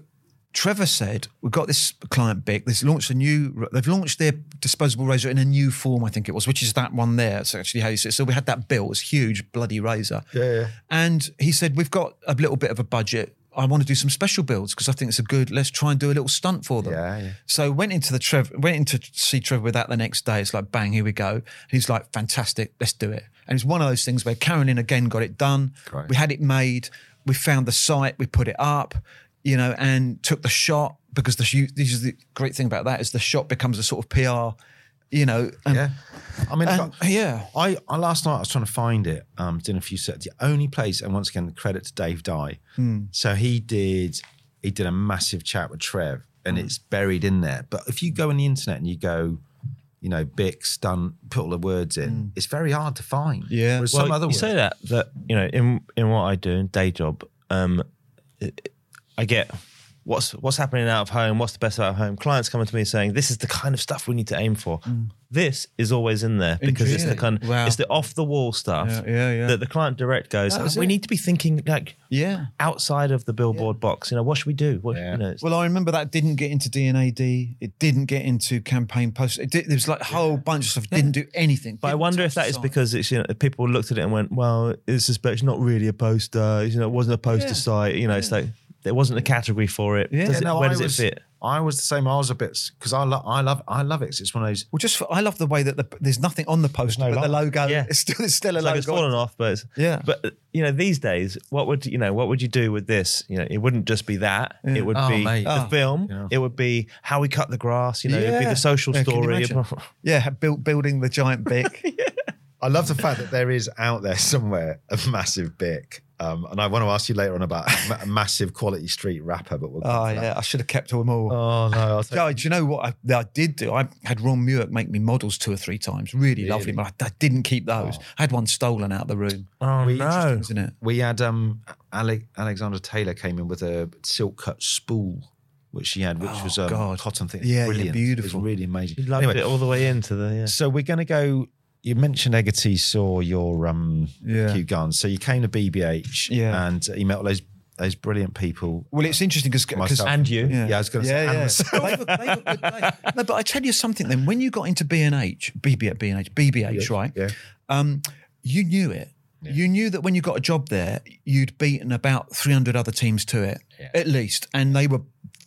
Trevor said we've got this client big. They've launched a new. They've launched their disposable razor in a new form. I think it was, which is that one there. It's actually how you see it. So we had that built. It's huge, bloody razor. Yeah, yeah. And he said we've got a little bit of a budget. I want to do some special builds because I think it's a good. Let's try and do a little stunt for them. Yeah, yeah. So went into the Trevor, went into see Trevor with that the next day. It's like bang, here we go. He's like, fantastic, let's do it. And it's one of those things where Carolyn again got it done. Great. We had it made. We found the site. We put it up. You know, and took the shot because the shoot. This is the great thing about that is the shot becomes a sort of PR. You know, and, Yeah. I mean, and yeah, I, I last night I was trying to find it. Um, did a few sets. The only place, and once again, the credit to Dave Dye. So he did he did a massive chat with Trev, and it's buried in there. But if you go on the internet and you go, you know, Bic stunt, put all the words in, it's very hard to find. Yeah. Well, some other you words, say that that you know in in what I do in day job, um, it- I get what's what's happening out of home, what's the best out of home. Clients coming to me saying this is the kind of stuff we need to aim for. Mm. This is always in there because it's the kind Wow. it's the off the wall stuff Yeah, yeah, yeah. that the client direct goes. That's we it. need to be thinking like yeah. outside of the billboard box. You know, what should we do? What, you know, Well, I remember that didn't get into D&AD. It didn't get into campaign posts. It did, there was like a whole bunch of stuff. Didn't do anything. But I wonder if that is because it's you know people looked at it and went, well, it's just but it's not really a poster. You know, it wasn't a poster site. You know, it's like there wasn't a category for it. Yeah. Does it- no, where I does was, it fit? I was the same. I was a bit because I love I love I love it. 'cause it's one of those. Well, just for, I love the way that the, there's nothing on the poster, no but the logo. logo Yeah. it's still it's still a It's like logo. it's fallen off, but it's, Yeah. But you know, these days, what would you know? What would you do with this? You know, it wouldn't just be that. It would Oh, be mate. the Oh. film. Yeah. It would be how we cut the grass. You know, it'd be the social Yeah, story. Yeah, built, building the giant bic. I love the fact that there is out there somewhere a massive bic. Um, and I want to ask you later on about a ma- massive quality street wrapper, but we'll Oh that. yeah, I should have kept them all. Oh no, I'll take Joe, do you know what I, I did do? I had Ron Mueck make me models two or three times. Really, lovely, but I, I didn't keep those. I had one stolen out of the room. Oh We- no! Isn't it? We had um Ale- Alexandra Taylor came in with a silk cut spool, which she had, which Oh, was um, God. cotton thing. Yeah, yeah, brilliant. beautiful. It was really amazing. You loved Anyway, it all the way into the yeah. so we're going to go. You mentioned Hegarty saw your um Yeah. Kew Gardens, so you came to BBH, Yeah. and you met all those those brilliant people. Well, it's interesting because Myself. And you. Yeah, I was going to say, and myself. They were- they were good no, but I tell you something. Then, when you got into B and H, BB at B and H, BBH, right? yeah. Um, you knew it. You knew that when you got a job there, you'd beaten about three hundred other teams to it, Yeah. at least, and they were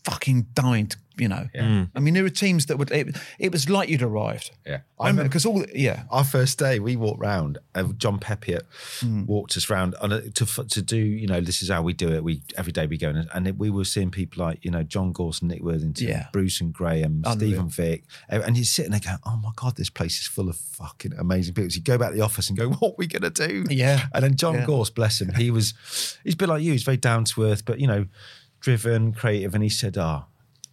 fucking dying. To, you know, I mean, there were teams that would. It, it was like you'd arrived. Yeah. I remember because all. Yeah, our first day, we walked round. Uh, John Peppiett Hmm. walked us round on a, to to do. You know, this is how we do it. We every day we go in, and it, we were seeing people like you know John Gorson, Nick Worthington, Yeah. Bruce and Graham, Unreal. Stephen Vick, and and you're sitting there going, "Oh my god, this place is full of fucking amazing people." So you go back to the office and go, "What are we gonna do?" Yeah. And then John Yeah. Gorse, bless him, he was he's a bit like you. He's very down to earth, but you know, driven, creative, and he said, "Ah."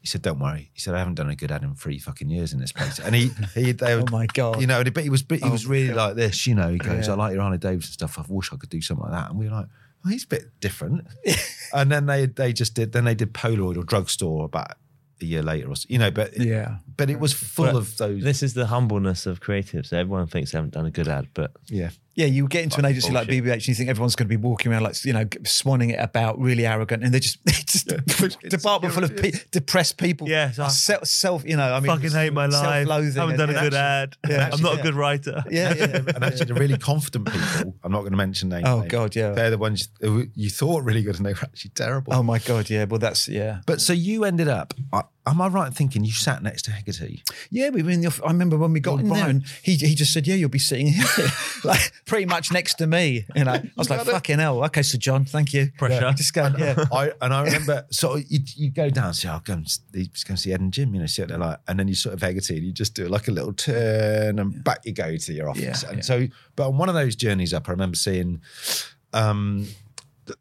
He said, "Don't worry." He said, "I haven't done a good ad in three fucking years in this place." And he, he, they, Oh my God. you know, but he was, but he Oh was my really God. like this. You know, he goes, Yeah. "I like your Harley Davidson stuff. I wish I could do something like that." And we were like, "Well, he's a bit different." and then they, they just did. Then they did Polaroid or drugstore about a year later, or so, you know. But yeah. but it was full But of those. This is the humbleness of creatives. Everyone thinks they haven't done a good ad, but yeah, Yeah, you get into an agency like. BBH and you think everyone's going to be walking around like, you know, swanning it about, really arrogant. And they're just, just a department full of pe- depressed people. Yeah, so- self, self, you know, I mean, fucking hate my life. self-loathing Haven't and- done a yeah. good ad. Yeah. I'm not Yeah. a good writer. Yeah, yeah. and actually the really confident people. I'm not going to mention names. Oh, names, God, yeah. They're the ones you thought really good, and they were actually terrible. Oh my God, yeah. Well, that's, yeah. But so you ended up. I, am I right in thinking you sat next to Hegarty? Yeah, we were in the. off- I remember when we got in there, and he he just said, "Yeah, you'll be sitting here, like pretty much next to me." You know, I was like, "Fucking hell." Okay, so John, thank you. Pressure. Yeah, just go. Yeah, I and I remember so you, you go down, say, I'll go and just go and see Ed and Jim, you know, sit there like, and then you sort of Hegarty and you just do like a little turn and back you go to your office. Yeah, and yeah. so, but on one of those journeys up, I remember seeing, um,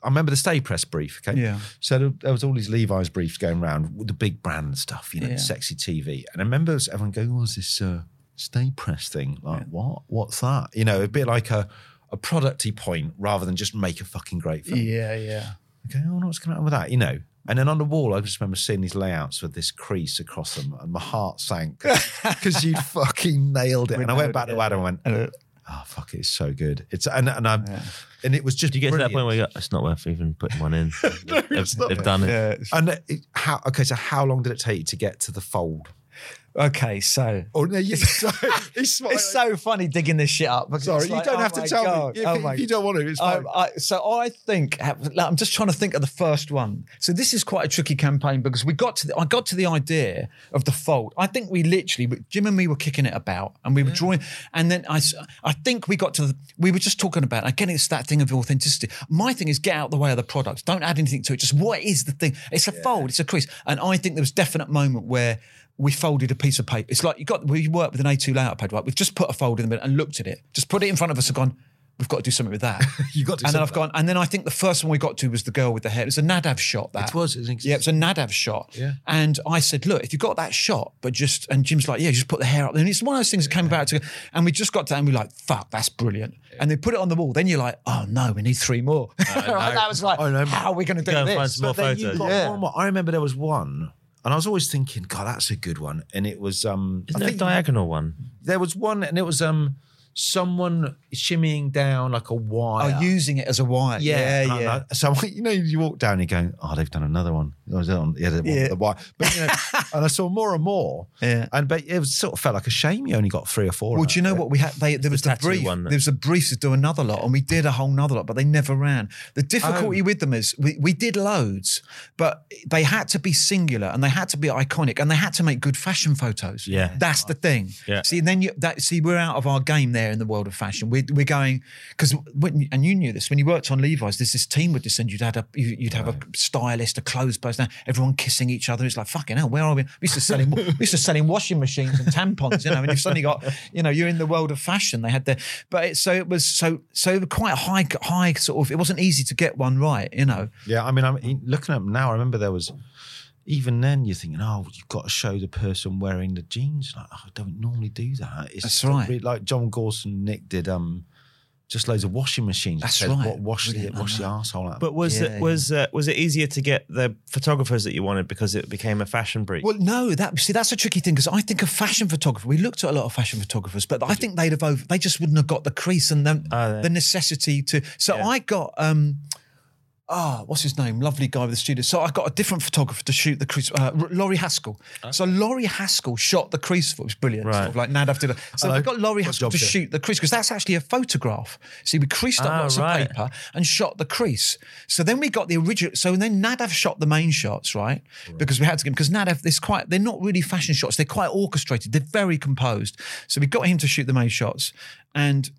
I remember the Sta-Prest brief. Okay, Yeah. So there, was all these Levi's briefs going around with the big brand stuff, you know, Yeah. sexy TV, and I remember everyone going, "What's this uh, Sta-Prest thing? Like, what? What's that? You know, a bit like a a producty point rather than just make a fucking great film. yeah, yeah. Okay, oh, what's going on with that? You know. And then on the wall, I just remember seeing these layouts with this crease across them, and my heart sank because you fucking nailed it. And I went back to Adam and went, "Oh fuck, it's so good." It's and and I and it was just Do you get to that point where you go, it's not worth even putting one in? they've, they've done it. yeah. and it, how okay, so how long did it take you to get to the fold? Okay, so Oh no, you, sorry, he's smiling. it's so funny digging this shit up. sorry. it's You like, don't oh have to tell God, me if, oh if you don't want to. It's um, fine. I, I, so I think like, I'm just trying to think of the first one. So this is quite a tricky campaign because we got to the, I got to the idea of the fold. I think we literally Jim and me were kicking it about and we were drawing, and then I I think we got to the, we were just talking about again it's that thing of authenticity. My thing is get out the way of the product. Don't add anything to it. Just what is the thing? It's a fold. It's a crease. And I think there was definite moment where. We folded a piece of paper. It's like you got we work with an A2 layout pad, right? We've just put a fold in the middle and looked at it. Just put it in front of us and gone, we've got to do something with that. You got to and then I've gone, and then I think the first one we got to was the girl with the hair. It was a Nadav shot. That It was, it was yeah, it was a Nadav shot. Yeah. And I said, look, if you got that shot, but just and Jim's like, yeah, just put the hair up. And it's one of those things that came about to, and we just got to, and we were like, fuck, that's brilliant. And they put it on the wall. Then you're like, oh no, we need three more. that was like, I know. how are we going to do Go this? find some more But then you photos. got Yeah. more. I remember there was one, and I was always thinking, God, that's a good one. And it was um, Isn't I there a think diagonal one? there was one, and it was um, someone shimmying down like a wire. Oh, using it as a wire. yeah, yeah, yeah. I- so you know, you walk down, you're going, oh, they've done another one. I was on, yeah, the, one Yeah. the wire. But you know, and I saw more and more. Yeah. And but it was, sort of felt like a shame you only got three or four. Well, do you know it. what we had? They, there was the, tattoo brief. one. There was a brief to do another lot, and we did a whole nother lot, but they never ran. The difficulty Oh. with them is we, we did loads, but they had to be singular and they had to be iconic and they had to make good fashion photos. Yeah. that's the thing. Yeah. See, and then you that see we're out of our game there in the world of fashion. We're, we're going because when and you knew this when you worked on Levi's. There's this team would descend. You'd had a you- you'd have a stylist, a clothes person, down, everyone kissing each other. It's like fucking hell. Where are we? We used to selling, we used to selling washing machines and tampons, you know. And you've suddenly got, you know, you're in the world of fashion. They had the, but it, so it was so so quite high high sort of. It wasn't easy to get one right, you know. Yeah, I mean, I'm looking at now. I remember there was even then you're thinking, oh, you've got to show the person wearing the jeans. Like, oh, I don't normally do that. It's That's right. really- like John Gorson, Nick did um just loads of washing machines. That's Said, right. What, wash the wash the know. arsehole out. But was Yeah, it was uh, was it easier to get the photographers that you wanted because it became a fashion brief? Well, no, that see that's a tricky thing because I think a fashion photographer. We looked at a lot of fashion photographers, but I think they'd have over. They just wouldn't have got the crease and the, Oh, the necessity to. So Yeah. I got um, ah, what's his name? Lovely guy with the studio. So I got a different photographer to shoot the crease. Uh, Laurie Haskell. So Laurie Haskell shot the crease for. It was brilliant. Sort Right. of like Nadav did. So Hello. I got Laurie Haskell to shoot the crease because that's actually a photograph. See, we creased up Ah, lots right. of paper and shot the crease. So then we got the original. So then Nadav shot the main shots, right? right. Because we had to get him. because Nadav, there's quite. They're not really fashion shots. They're quite orchestrated. They're very composed. So we got him to shoot the main shots, and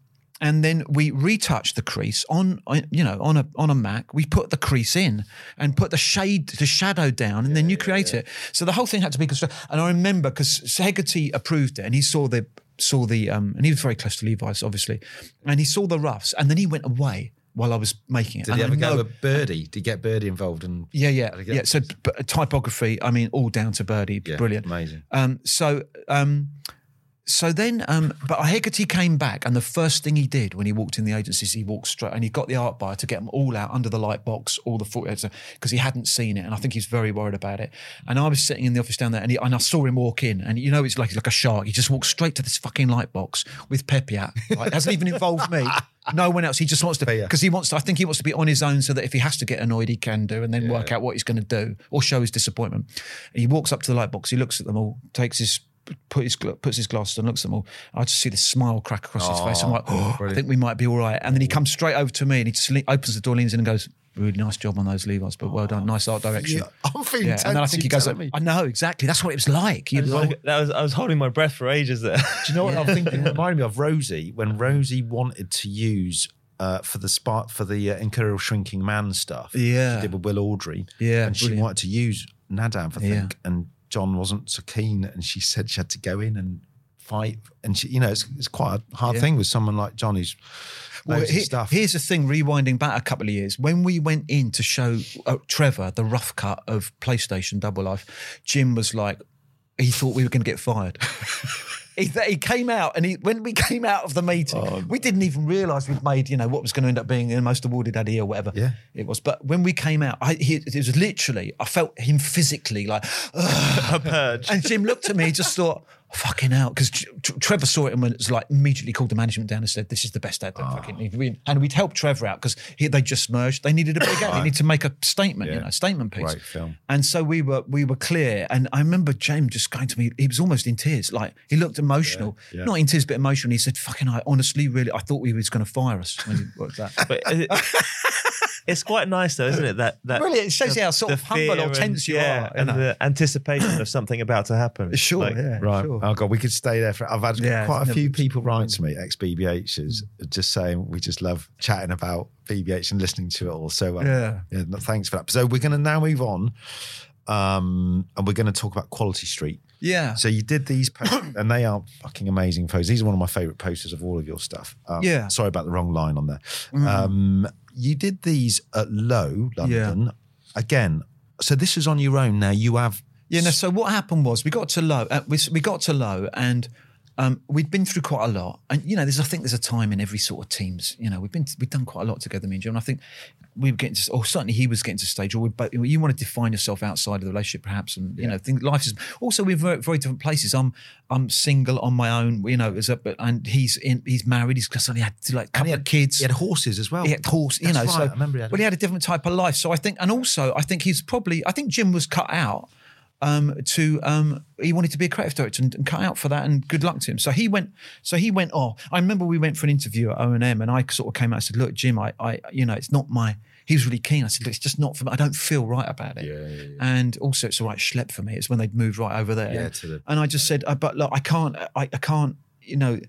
and then we retouch the crease on on- you know on a on a Mac. We put the crease in and put the shade the shadow down, and then you create it. So the whole thing had to be constructed. And I remember because Hegarty approved it, and he saw the saw the um, and he was very close to Levi's, obviously, and he saw the roughs, and then he went away while I was making it. did And he I ever go with Birdie? Did you get Birdie involved? And yeah, yeah, How'd he get yeah. So b- typography, I mean, all down to Birdie, Yeah, brilliant, amazing. Um, so, um, so then, um, but Hegarty came back, and the first thing he did when he walked in the agency is he walked straight, and he got the art buyer to get them all out under the light box, all the footage, because he hadn't seen it, and I think he's very worried about it. And I was sitting in the office down there, and, he, and I saw him walk in, and you know, it's like like a shark. He just walked straight to this fucking light box with Pepe out. Like, it hasn't even involved me. No one else. He just wants to Yeah. because he wants to. I think he wants to be on his own so that if he has to get annoyed, he can do, and then work out what he's going to do or show his disappointment. And he walks up to the light box. He looks at them all, takes his put his puts his glasses on, looks at them all. I just see this smile crack across his face. I'm like, oh, I think we might be all right. And then he comes straight over to me and he just le- opens the door, leans in, and goes. Really nice job on those Levi's, but well done. Nice art direction. Yeah, I'm feeling Yeah, and then I think he goes, me. I know exactly. That's what it was like. He I was like, like- was, I was holding my breath for ages there. Do you know what I'm thinking? It reminded me of Rosie when Rosie wanted to use uh, for the spot for the uh, Imperial Shrinking Man stuff. Yeah. she did with Will Awdry. Yeah, and she wanted to use Nadav, I Yeah. think, and John wasn't so keen, and she said she had to go in and fight. And she, you know, it's, it's quite a hard Yeah. thing with someone like John who's Well, he- stuff. Here's the thing: rewinding back a couple of years, when we went in to show uh, Trevor the rough cut of PlayStation Double Life, Jim was like, he thought we were going to get fired. he, he came out, and he, when we came out of the meeting, Oh. we didn't even realise we'd made, you know, what was going to end up being the most awarded Addy or whatever. Yeah. it was. But when we came out, I, he, it was literally, I felt him physically like, a purge. and Jim looked at me, just thought, fucking hell. Because Trevor saw it and was like, immediately called the management down and said, this is the best ad that Ah. fucking need to. And we'd help Trevor out because they just merged. They needed a big ad. They needed to make a statement, you Yeah. know, statement piece. Film. And so we were we were clear. And I remember James just going to me, he was almost in tears. Like he looked emotional. Yeah, yeah. Not in tears, but emotional. He said, fucking I honestly really I thought he was gonna fire us when he worked that. But it, it's quite nice though, isn't it? That that Brilliant. It shows you how sort of humble or fear and- tense you yeah, are, you and know. the anticipation of something about to happen. Sure, Like, yeah. Right. sure. Oh god, we could stay there for. I've had Yeah, quite a few never- people write to me, ex BBHs, just saying we just love chatting about BBH and listening to it all. So um, Yeah. no, thanks for that. So we're going to now move on, um, and we're going to talk about Quality Street. Yeah. So you did these, posts, and they are fucking amazing photos. These are one of my favorite posters of all of your stuff. Um, Yeah. Sorry about the wrong line on there. Um, you did these at Lowe London again. So this is on your own now. You have Yeah. No, so what happened was we got to Lowe. Uh, we, we got to Lowe, and um, we'd been through quite a lot. And you know, there's I think there's a time in every sort of teams. You know, we've been we've done quite a lot together, me and Jim. And I think we were getting to, or certainly he was getting to stage, or we both, you want to define yourself outside of the relationship, perhaps. And you know, think life is also we're very, very different places. I'm I'm single on my own. You know, as a, and he's in he's married. He's suddenly had like a couple had of kids. He had horses as well. He had horse, you That's know. right, So I remember he had well, he had a different type of life. So I think, and also I think he's probably. I think Jim was cut out um, to. Um, he wanted to be a creative director and, and cut out for that. And good luck to him. So he went. So he went Oh, I remember we went for an interview at O and M, and I sort of came out and said, "Look, Jim, I, I, you know, it's not my." He was really keen. I said, "Look, it's just not for me. I don't feel right about it." Yeah, yeah, yeah. And also, it's a right schlep for me. It's when they'd moved right over there. Yeah, to the- and I just said, uh, "But look, I can't. I, I can't. You know."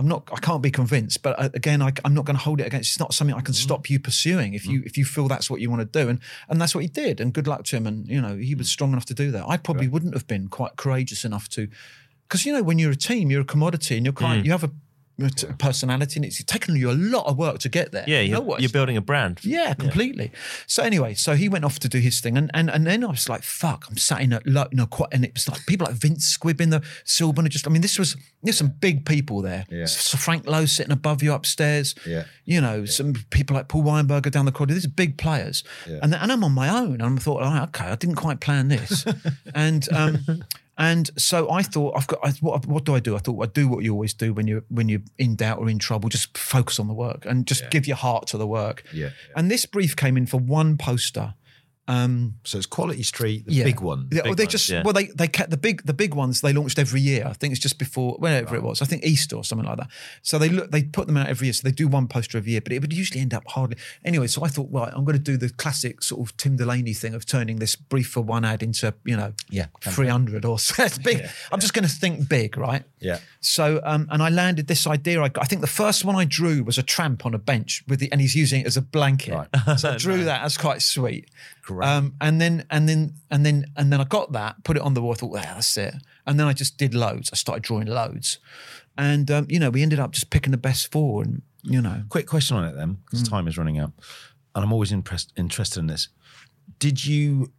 I'm not. I can't be convinced. But uh, again, I, am not going to hold it against. It's not something I can mm-hmm. stop you pursuing if you mm-hmm. if you feel that's what you want to do. And and that's what he did. And good luck to him. And you know, he was mm. strong enough to do that. I probably wouldn't have been quite courageous enough to, because you know, when you're a team, you're a commodity, and you're kind. Mm. You have a personality, and it's taken you a lot of work to get there. Yeah, You know you're, what? you're building a brand. Yeah, completely. So anyway, so he went off to do his thing, and and, and then I was like, "Fuck!" I'm sat in a you know, quite, and it was like people like Vince Squibb in the Silburn. Just, I mean, this was there's some big people there. Yeah. So Frank Lowe sitting above you upstairs. Yeah. You know, some people like Paul Weinberger down the corridor. These are big players, and and I'm on my own. And I thought, oh, okay, I didn't quite plan this, and. um And so I thought, I've got. I, what, what do I do? I thought I do what you always do when you're when you're in doubt or in trouble. Just focus on the work and just give your heart to the work. Yeah. And this brief came in for one poster. Um, So it's Quality Street, the yeah. big one. Yeah, well, they ones, just yeah. well they they kept the big the big ones they launched every year. I think it's just before whenever it was. I think Easter or something like that. So they look they put them out every year. So they do one poster every year, but it would usually end up hardly anyway. So I thought, right, I'm going to do the classic sort of Tim Delaney thing of turning this brief for one ad into you know Yeah, 300 or so. Big. I'm just going to think big, right? Yeah. So, um, and I landed this idea. I, got, I think the first one I drew was a tramp on a bench with the, and he's using it as a blanket. So I drew that. That's quite sweet. Great. Um, and then, and then, and then, and then I got that, put it on the wall. I thought, yeah, that's it. And then I just did loads. I started drawing loads, and um, you know, we ended up just picking the best four, and you know, Quick question on it then, because Mm. time is running out, and I'm always impressed, interested in this. Did you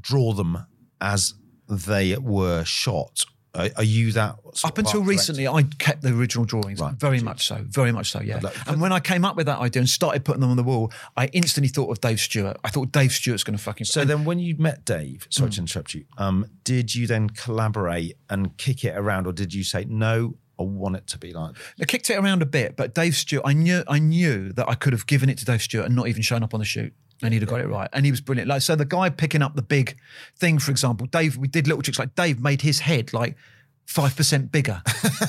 draw them as they were shot? Are, are you that up until recently, I kept the original drawings. Right. Very much so. Very much so. Yeah. like- and when I came up with that idea and started putting them on the wall, I instantly thought of Dave Stewart. I thought Dave Stewart's going to fucking. So then, when you met Dave, sorry Mm. to interrupt you, um, did you then collaborate and kick it around, or did you say no? I want it to be like this? I kicked it around a bit, but Dave Stewart, I knew, I knew that I could have given it to Dave Stewart and not even shown up on the shoot. And he'd have got it right. And he was brilliant. Like, so the guy picking up the big thing, for example, Dave, we did little tricks like Dave made his head like 5% bigger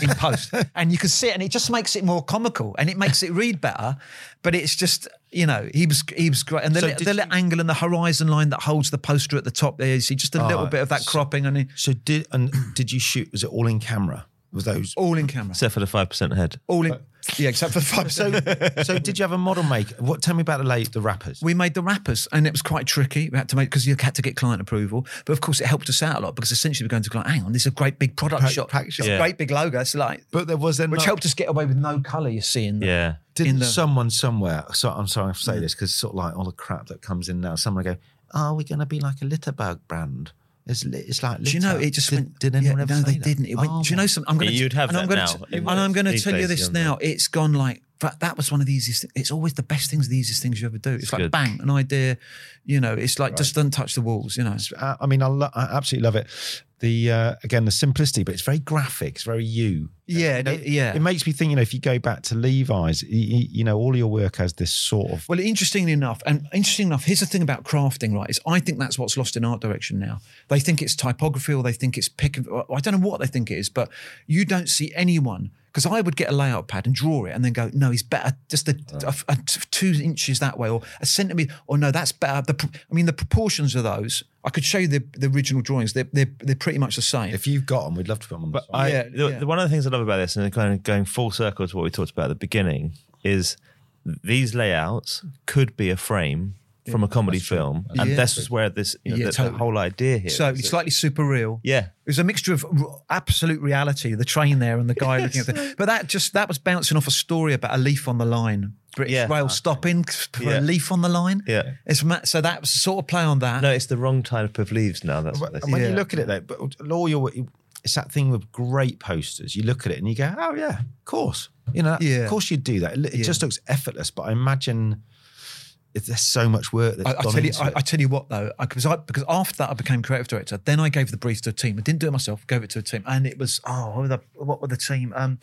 in post. and you can see it and it just makes it more comical and it makes it read better. But it's just, you know, he was he was great. And the, So li- did the little angle and the horizon line that holds the poster at the top there, you see just a little Ah, bit of that cropping and it, So did and did you shoot? Was it all in camera? Was those? all in camera. Except for the 5% head. All in, yeah, except for the 5. So, so did you have a model make? What? Tell me about the late the wrappers. we made the wrappers and it was quite tricky. We had to make because you had to get client approval. But of course, it helped us out a lot because essentially we're going to client. Hang on, this is a great big product Pack- shot. pack shot. It's a Yeah. great big logo. It's like but there was then which not- helped us get away with no color. You see in the, Yeah. Didn't in the- someone somewhere? So I'm sorry to say mm. this because sort of like all the crap that comes in now. Someone go, "Are we going to be like a Litterberg brand?" It's it's like. Do you know litter." it just did, went? Did anyone yeah, ever no, say they that? didn't. It went. Oh, do you know something? I'm going You'd have and I'm that gonna now, t- and I'm going to tell you this now. know. It's gone like that. That was one of the easiest. It's always the best things, the easiest things you ever do. It's, like good. bang, an idea. You know, it's like just don't touch the walls. You know. Uh, I mean, I, lo- I absolutely love it. The uh, again, the simplicity, but it's very graphic. It's very you. Yeah, know, it- yeah. It makes me think. You know, if you go back to Levi's, you, you know, all your work has this sort of. Well, interestingly enough, and interesting enough, here's the thing about crafting, right? Is I think that's what's lost in art direction now. They think it's typography or they think it's pick. I don't know what they think it is, but you don't see anyone. Because I would get a layout pad and draw it, and then go, no, he's better just a, a- a t- two inches that way, or a centimeter, or no, that's better. The, I mean, the proportions of those, I could show you the, the original drawings. They're, they're they're pretty much the same. If you've got them, we'd love to put them on. the. I, Yeah, the, yeah. one of the things I love about this, and kind of going full circle to what we talked about at the beginning, is these layouts could be a frame from a comedy film, and Yeah. this is where this you know, Yeah, the, the totally. whole idea here. so is it's that- slightly super real. yeah, It was a mixture of r- absolute reality, the train there and the guy looking at the. But that just that was bouncing off a story about a leaf on the line, British Yeah. rail ah, stopping for Yeah. a leaf on the line. Yeah. it's ma- so that was sort of play on that. no, it's the wrong type of leaves now. That's what they when Yeah. you look at it, though, but your it's that thing with great posters. You look at it and you go, "Oh yeah, of course." You know, Yeah. of course you'd do that. It, it just looks effortless. But I imagine there's so much work that's I, I tell you, I. I tell you what though, because I, because after that I became creative director. Then I gave the brief to a team. I didn't do it myself. Gave it to a team, and it was oh, what were the, what were the team? Um,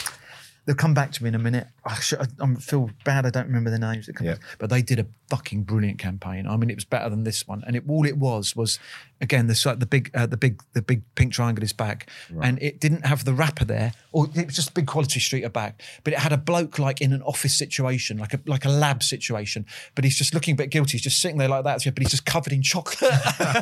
they'll come back to me in a minute. I, should, I, feel bad. I don't remember the names. It comes Yeah. back. But they did a fucking brilliant campaign. I mean, it was better than this one. And it all it was was again the sort- the big uh, the big the big pink triangle is back, and it didn't have the wrapper there, or it was just big quality street at back. But it had a bloke like in an office situation, like a like a lab situation. But he's just looking a bit guilty. He's just sitting there like that. But he's just covered in chocolate.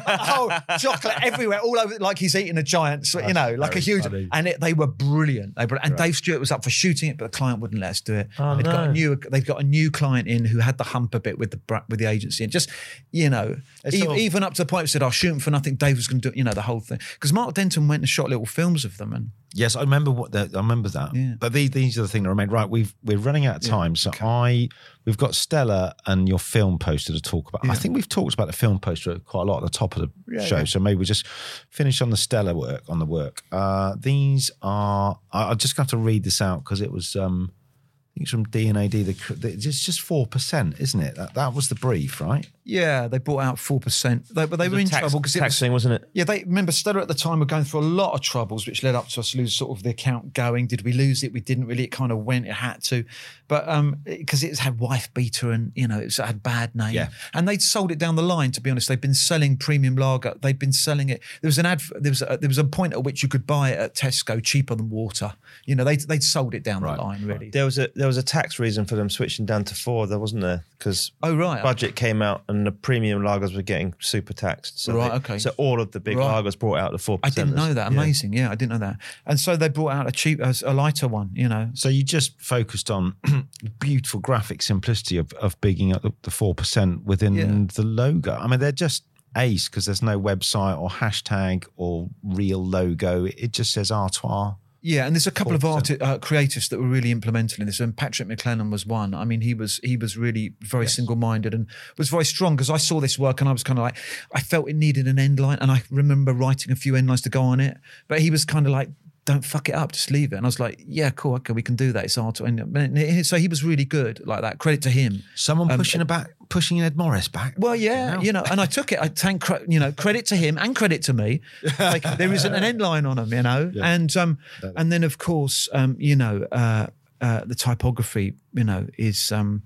oh, chocolate everywhere, all over, like he's eating a giant. You know, like a huge. funny. And it, they were brilliant. They were, and Dave Stewart was up for shooting shooting it, but the client wouldn't let us do it. Oh, they'd got a no. new they've got a new client in who had the hump a bit with the with the agency, and just you know, e- sort of- even up to the point where said, "I'll shoot him for nothing." Dave was going to do you know the whole thing because Mark Denton went and shot little films of them, and Yes, I remember what the, I remember that. Yeah. But these, these are the things that remain. Right, we've we're running out of time, so I we've got Stella and your film poster to talk about. I think we've talked about the film poster quite a lot at the top of the Yeah, show, yeah. so maybe we just finish on the Stella work on the work. Uh, these are I, just going to have to read this out because it was um, I think it's from D&AD. The, the it's just four percent, isn't it? That that was the brief, right? Yeah, they bought out four percent, but they were in tax, trouble because it was thing, wasn't it? Yeah, they remember Stella at the time were going through a lot of troubles, which led up to us lose sort of the account going. Did we lose it? We didn't really. It kind of went. It had to, but um, because it had wife beater and you know it had bad name. Yeah. and they'd sold it down the line. To be honest, they'd been selling premium lager. They'd been selling it. There was an ad. There was a, there was a point at which you could buy it at Tesco cheaper than water. You know, they they'd sold it down Right, the line really. There was a there was a tax reason for them switching down to four. There wasn't there because Oh right, budget came out and the premium lagers were getting super taxed. So Right, they- okay. So all of the big Right. lagers brought out the four. I didn't know that. Amazing. Yeah. I didn't know that. And so they brought out a cheap, a, a lighter one. You know, So you just focused on beautiful graphic simplicity of, of bigging up the four percent within Yeah. the logo. I mean, they're just ace because there's no website or hashtag or real logo. It just says Artois. Yeah, and there's a couple of 4%. art uh, creatives that were really implemental in this. And Patrick McLennan was one. I mean, he was he was really very single-minded and was very strong because I saw this work and I was kind of like, I felt it needed an end line, and I remember writing a few end lines to go on it. But he was kind of like, don't fuck it up, just leave it. And I was like, yeah, cool, okay, we can do that. It's art. And, and so he was really good like that. Credit to him. Someone Um, pushing back, pushing Ed Morris back. Well, yeah, you know, and I took it. I thank you know credit to him and credit to me. Like there isn't an end line on him, you know, and um, and then of course, um, you know, uh, uh, the typography, you know, is um,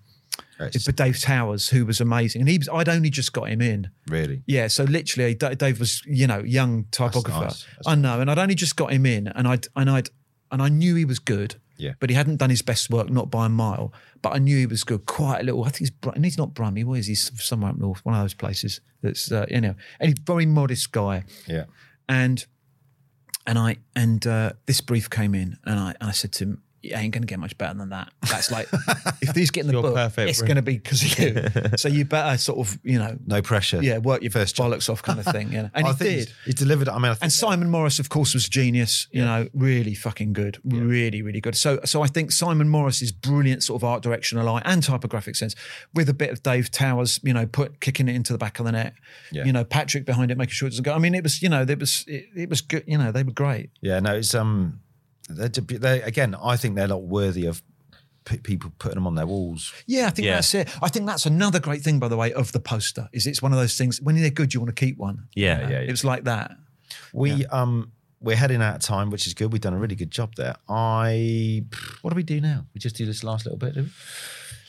It's is for Dave Towers, who was amazing, and he was. I'd only just got him in. really. Yeah, so literally, Dave was, you know, young typographer. nice. I know, and I'd only just got him in, and I'd and I'd and I knew he was good. Yeah. But he hadn't done his best work, not by a mile. But I knew he was good. Quite a little. I think he's. And he's not Brummie. Where is he? Somewhere up north. One of those places. That's uh, you know. And he's a very modest guy. Yeah. And and I and uh, this brief came in, and I and I said to him, "It ain't going to get much better than that. That's like if these get in the You're book, perfect, it's bro." going to be because of you. so you better sort of you know No pressure. yeah, work your First job. bollocks off kind of thing. You know? And I he think did. He delivered. I mean, I think And Simon Morris, of course, was genius. You know, really fucking good, really, really good. So, so I think Simon Morris's brilliant sort of art directional eye and typographic sense, with a bit of Dave Towers, you know, put kicking it into the back of the net. Yeah. You know, Patrick behind it, making sure it doesn't go. I mean, it was, you know, it was, it, it was good. You know, they were great. Yeah, no, it's um, they're, they again. I think they're not worthy of p- people putting them on their walls. Yeah, I think Yeah. that's it. I think that's another great thing, by the way, of the poster. Is it's one of those things when they're good, you want to keep one. Yeah, You know, yeah, yeah. It was like that. We um, we're heading out of time, which is good. We've done a really good job there. I, what do we do now? We just do this last little bit. Do we?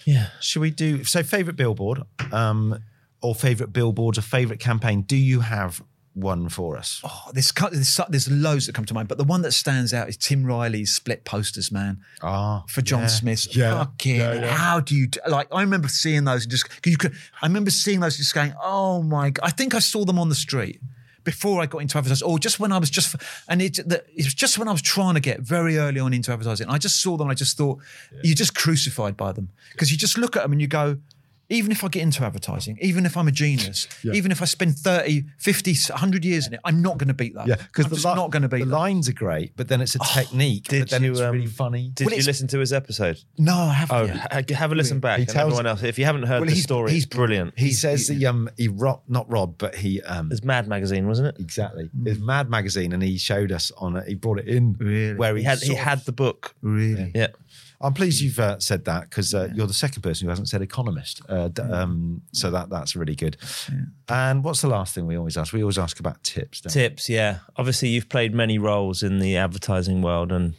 yeah. Should we do so? Favorite billboard, um, or favorite billboards, or favorite campaign? Do you have one for us? Oh, there's, there's there's loads that come to mind, but the one that stands out is Tim Riley's split posters, man. Ah, for John yeah. Smith's. Yeah. Fucking, Yeah, yeah. how do you do, like? I remember seeing those and just you could. I remember seeing those just going, oh my god! I think I saw them on the street before I got into advertising, or just when I was just, and it, the, it was just when I was trying to get very early on into advertising. I just saw them. I just thought you're just crucified by them because you just look at them and you go. Even if I get into advertising, even if I'm a genius, even if I spend 30, 50, 100 years in it, I'm not going to beat that. Yeah, because I'm the li- not going to beat the that. lines are great, but then it's a technique. did but then you, it's um, really funny. Did Well, you listen to his episode? No, I haven't. Oh, yet. have a listen back. He tells- everyone else, if you haven't heard Well, the he's- story, he's brilliant. he says he um he robbed not robbed, but he um It's Mad Magazine, wasn't it? exactly it's Mad Magazine, and he showed us on it. He brought it in Really? where he, He had he had the book. really. Yeah. I'm pleased you've uh, said that because uh, you're the second person who hasn't said economist. Uh, d- um, so that that's really good. And what's the last thing we always ask? We always ask about tips. don't we? Tips, yeah. Obviously, you've played many roles in the advertising world and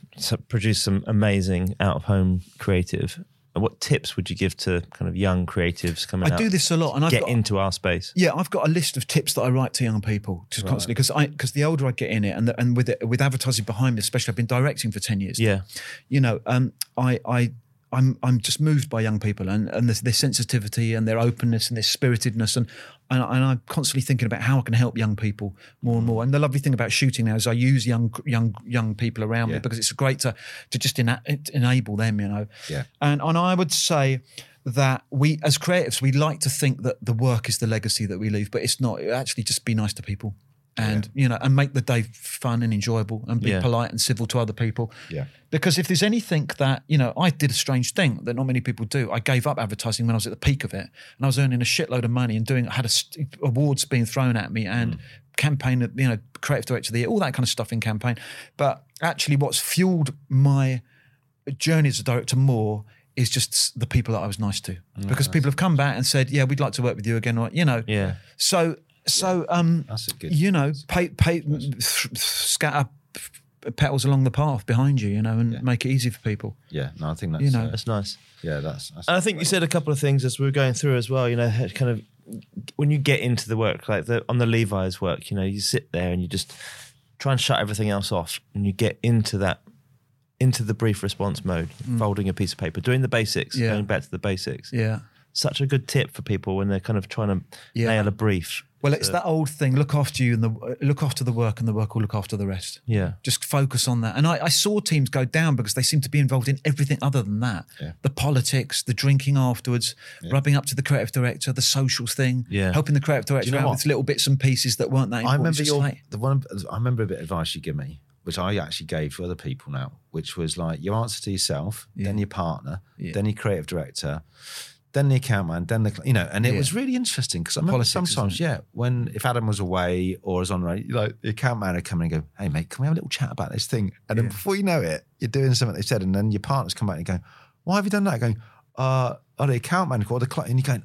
produced some amazing out of home creative. What tips would you give to kind of young creatives coming I out? do this a lot, and I've get got, into our space. Yeah, I've got a list of tips that I write to young people just constantly because I because the older I get in it and the, and with it with advertising behind me, especially I've been directing for ten years. Yeah. you know, um, I I I'm I'm just moved by young people and and their, their sensitivity and their openness and their spiritedness and, and and I'm constantly thinking about how I can help young people more and more. And the lovely thing about shooting now is I use young young young people around me because it's great to to just ena- enable them, you know. Yeah. And and I would say that we as creatives we like to think that the work is the legacy that we leave, but it's not. It actually just be nice to people. And you know, and make the day fun and enjoyable, and be Yeah. polite and civil to other people. Yeah. Because if there's anything that, you know, I did a strange thing that not many people do. I gave up advertising when I was at the peak of it and I was earning a shitload of money and doing, I had a, st- awards being thrown at me and mm. campaign, you know, creative director of the year, all that kind of stuff in campaign. But actually, what's fueled my journey as a director more is just the people that I was nice to. Oh, because people have come back and said, yeah, we'd like to work with you again. Or, you know, Yeah. so, so, um, That's a good. you know, pay, pay, th- scatter petals along the path behind you, you know, and make it easy for people. Yeah, no, I think that's You know. uh, That's nice. yeah, that's. that's And I think you said a couple of things as we were going through as well. You know, kind of when you get into the work, like the, on the Levi's work, you know, you sit there and you just try and shut everything else off, and you get into that, into the brief response mode, folding a piece of paper, doing the basics, Mm. Yeah. going back to the basics. Yeah. Such a good tip for people when they're kind of trying to Yeah. nail a brief. Well, it's that old thing: look after you, and the look after the work, and the work will look after the rest. Yeah. Just focus on that. And I, I saw teams go down because they seem to be involved in everything other than that. Yeah. The politics, the drinking afterwards, rubbing up to the creative director, the socials thing, Yeah. helping the creative director know out what? with little bits and pieces that weren't that I remember your like- the one. I remember a bit of advice you give me, which I actually gave to other people now, which was like your answer to yourself, then your partner, Yeah. then your creative director, then the account man, then the you know. And it Yeah. was really interesting because I remember Politics, sometimes, yeah, when if Adam was away or was on radio, like the account man would come in and go, "Hey mate, can we have a little chat about this thing?" And then before you know it, you're doing something they said, and then your partner's come back and go, "Why have you done that?" Going, "Uh, oh, the account man called the client," and you going.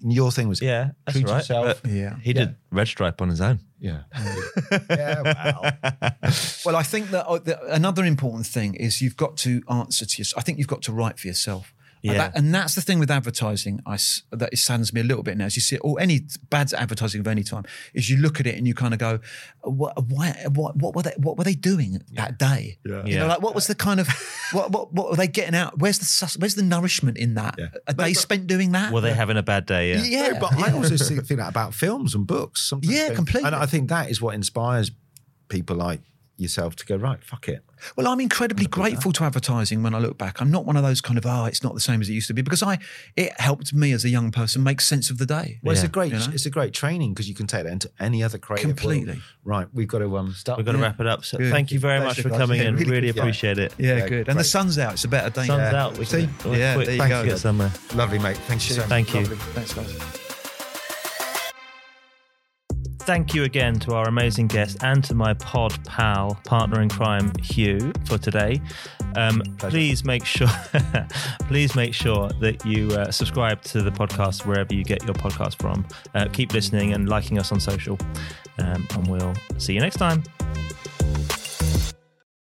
Your thing was Yeah, that's treat right. yourself. But Yeah. He did Red Stripe on his own. Yeah. yeah. Wow. Well, I think that uh, the, another important thing is you've got to answer to yourself. I think you've got to write for yourself. And, Yeah. that- and that's the thing with advertising. I s- that it saddens me a little bit now. As you see, it, or any bad advertising of any time, is you look at it and you kind of go, "What? Why, what? What were they? What were they doing that day? Yeah. You know, like what was the kind of what? What? What were they getting out? Where's the sus- Where's the nourishment in that? Yeah. A But- day but- spent doing that? Were they having a bad day? Yeah. yeah, No, but I also see- think that about films and books. Sometimes Yeah, think- completely. And I think that is what inspires people like yourself to go right. Fuck it. Well, I'm incredibly grateful to advertising when I look back. I'm not one of those kind of, oh, it's not the same as it used to be because I, it helped me as a young person make sense of the day. Well, it's a great, You know? it's a great training because you can take that into any other creative. world. Completely. Right, we've got to um start. We've got to Yeah. wrap it up. So Good. thank you very much for guys. coming Yeah, in. really Really good. Yeah. appreciate it. Yeah, Yeah, good. And the sun's out. It's a better day. Sun's Yeah. out. We See? can, Yeah, quick, there you quick go. get somewhere. Lovely, mate. Thank you so much. Thank you. Lovely. Thanks, guys. Thank you again to our amazing guest and to my pod pal, partner in crime, Hugh, for today. Um, please make sure, please make sure that you uh, subscribe to the podcast wherever you get your podcast from. Uh, keep listening and liking us on social, um, and we'll see you next time.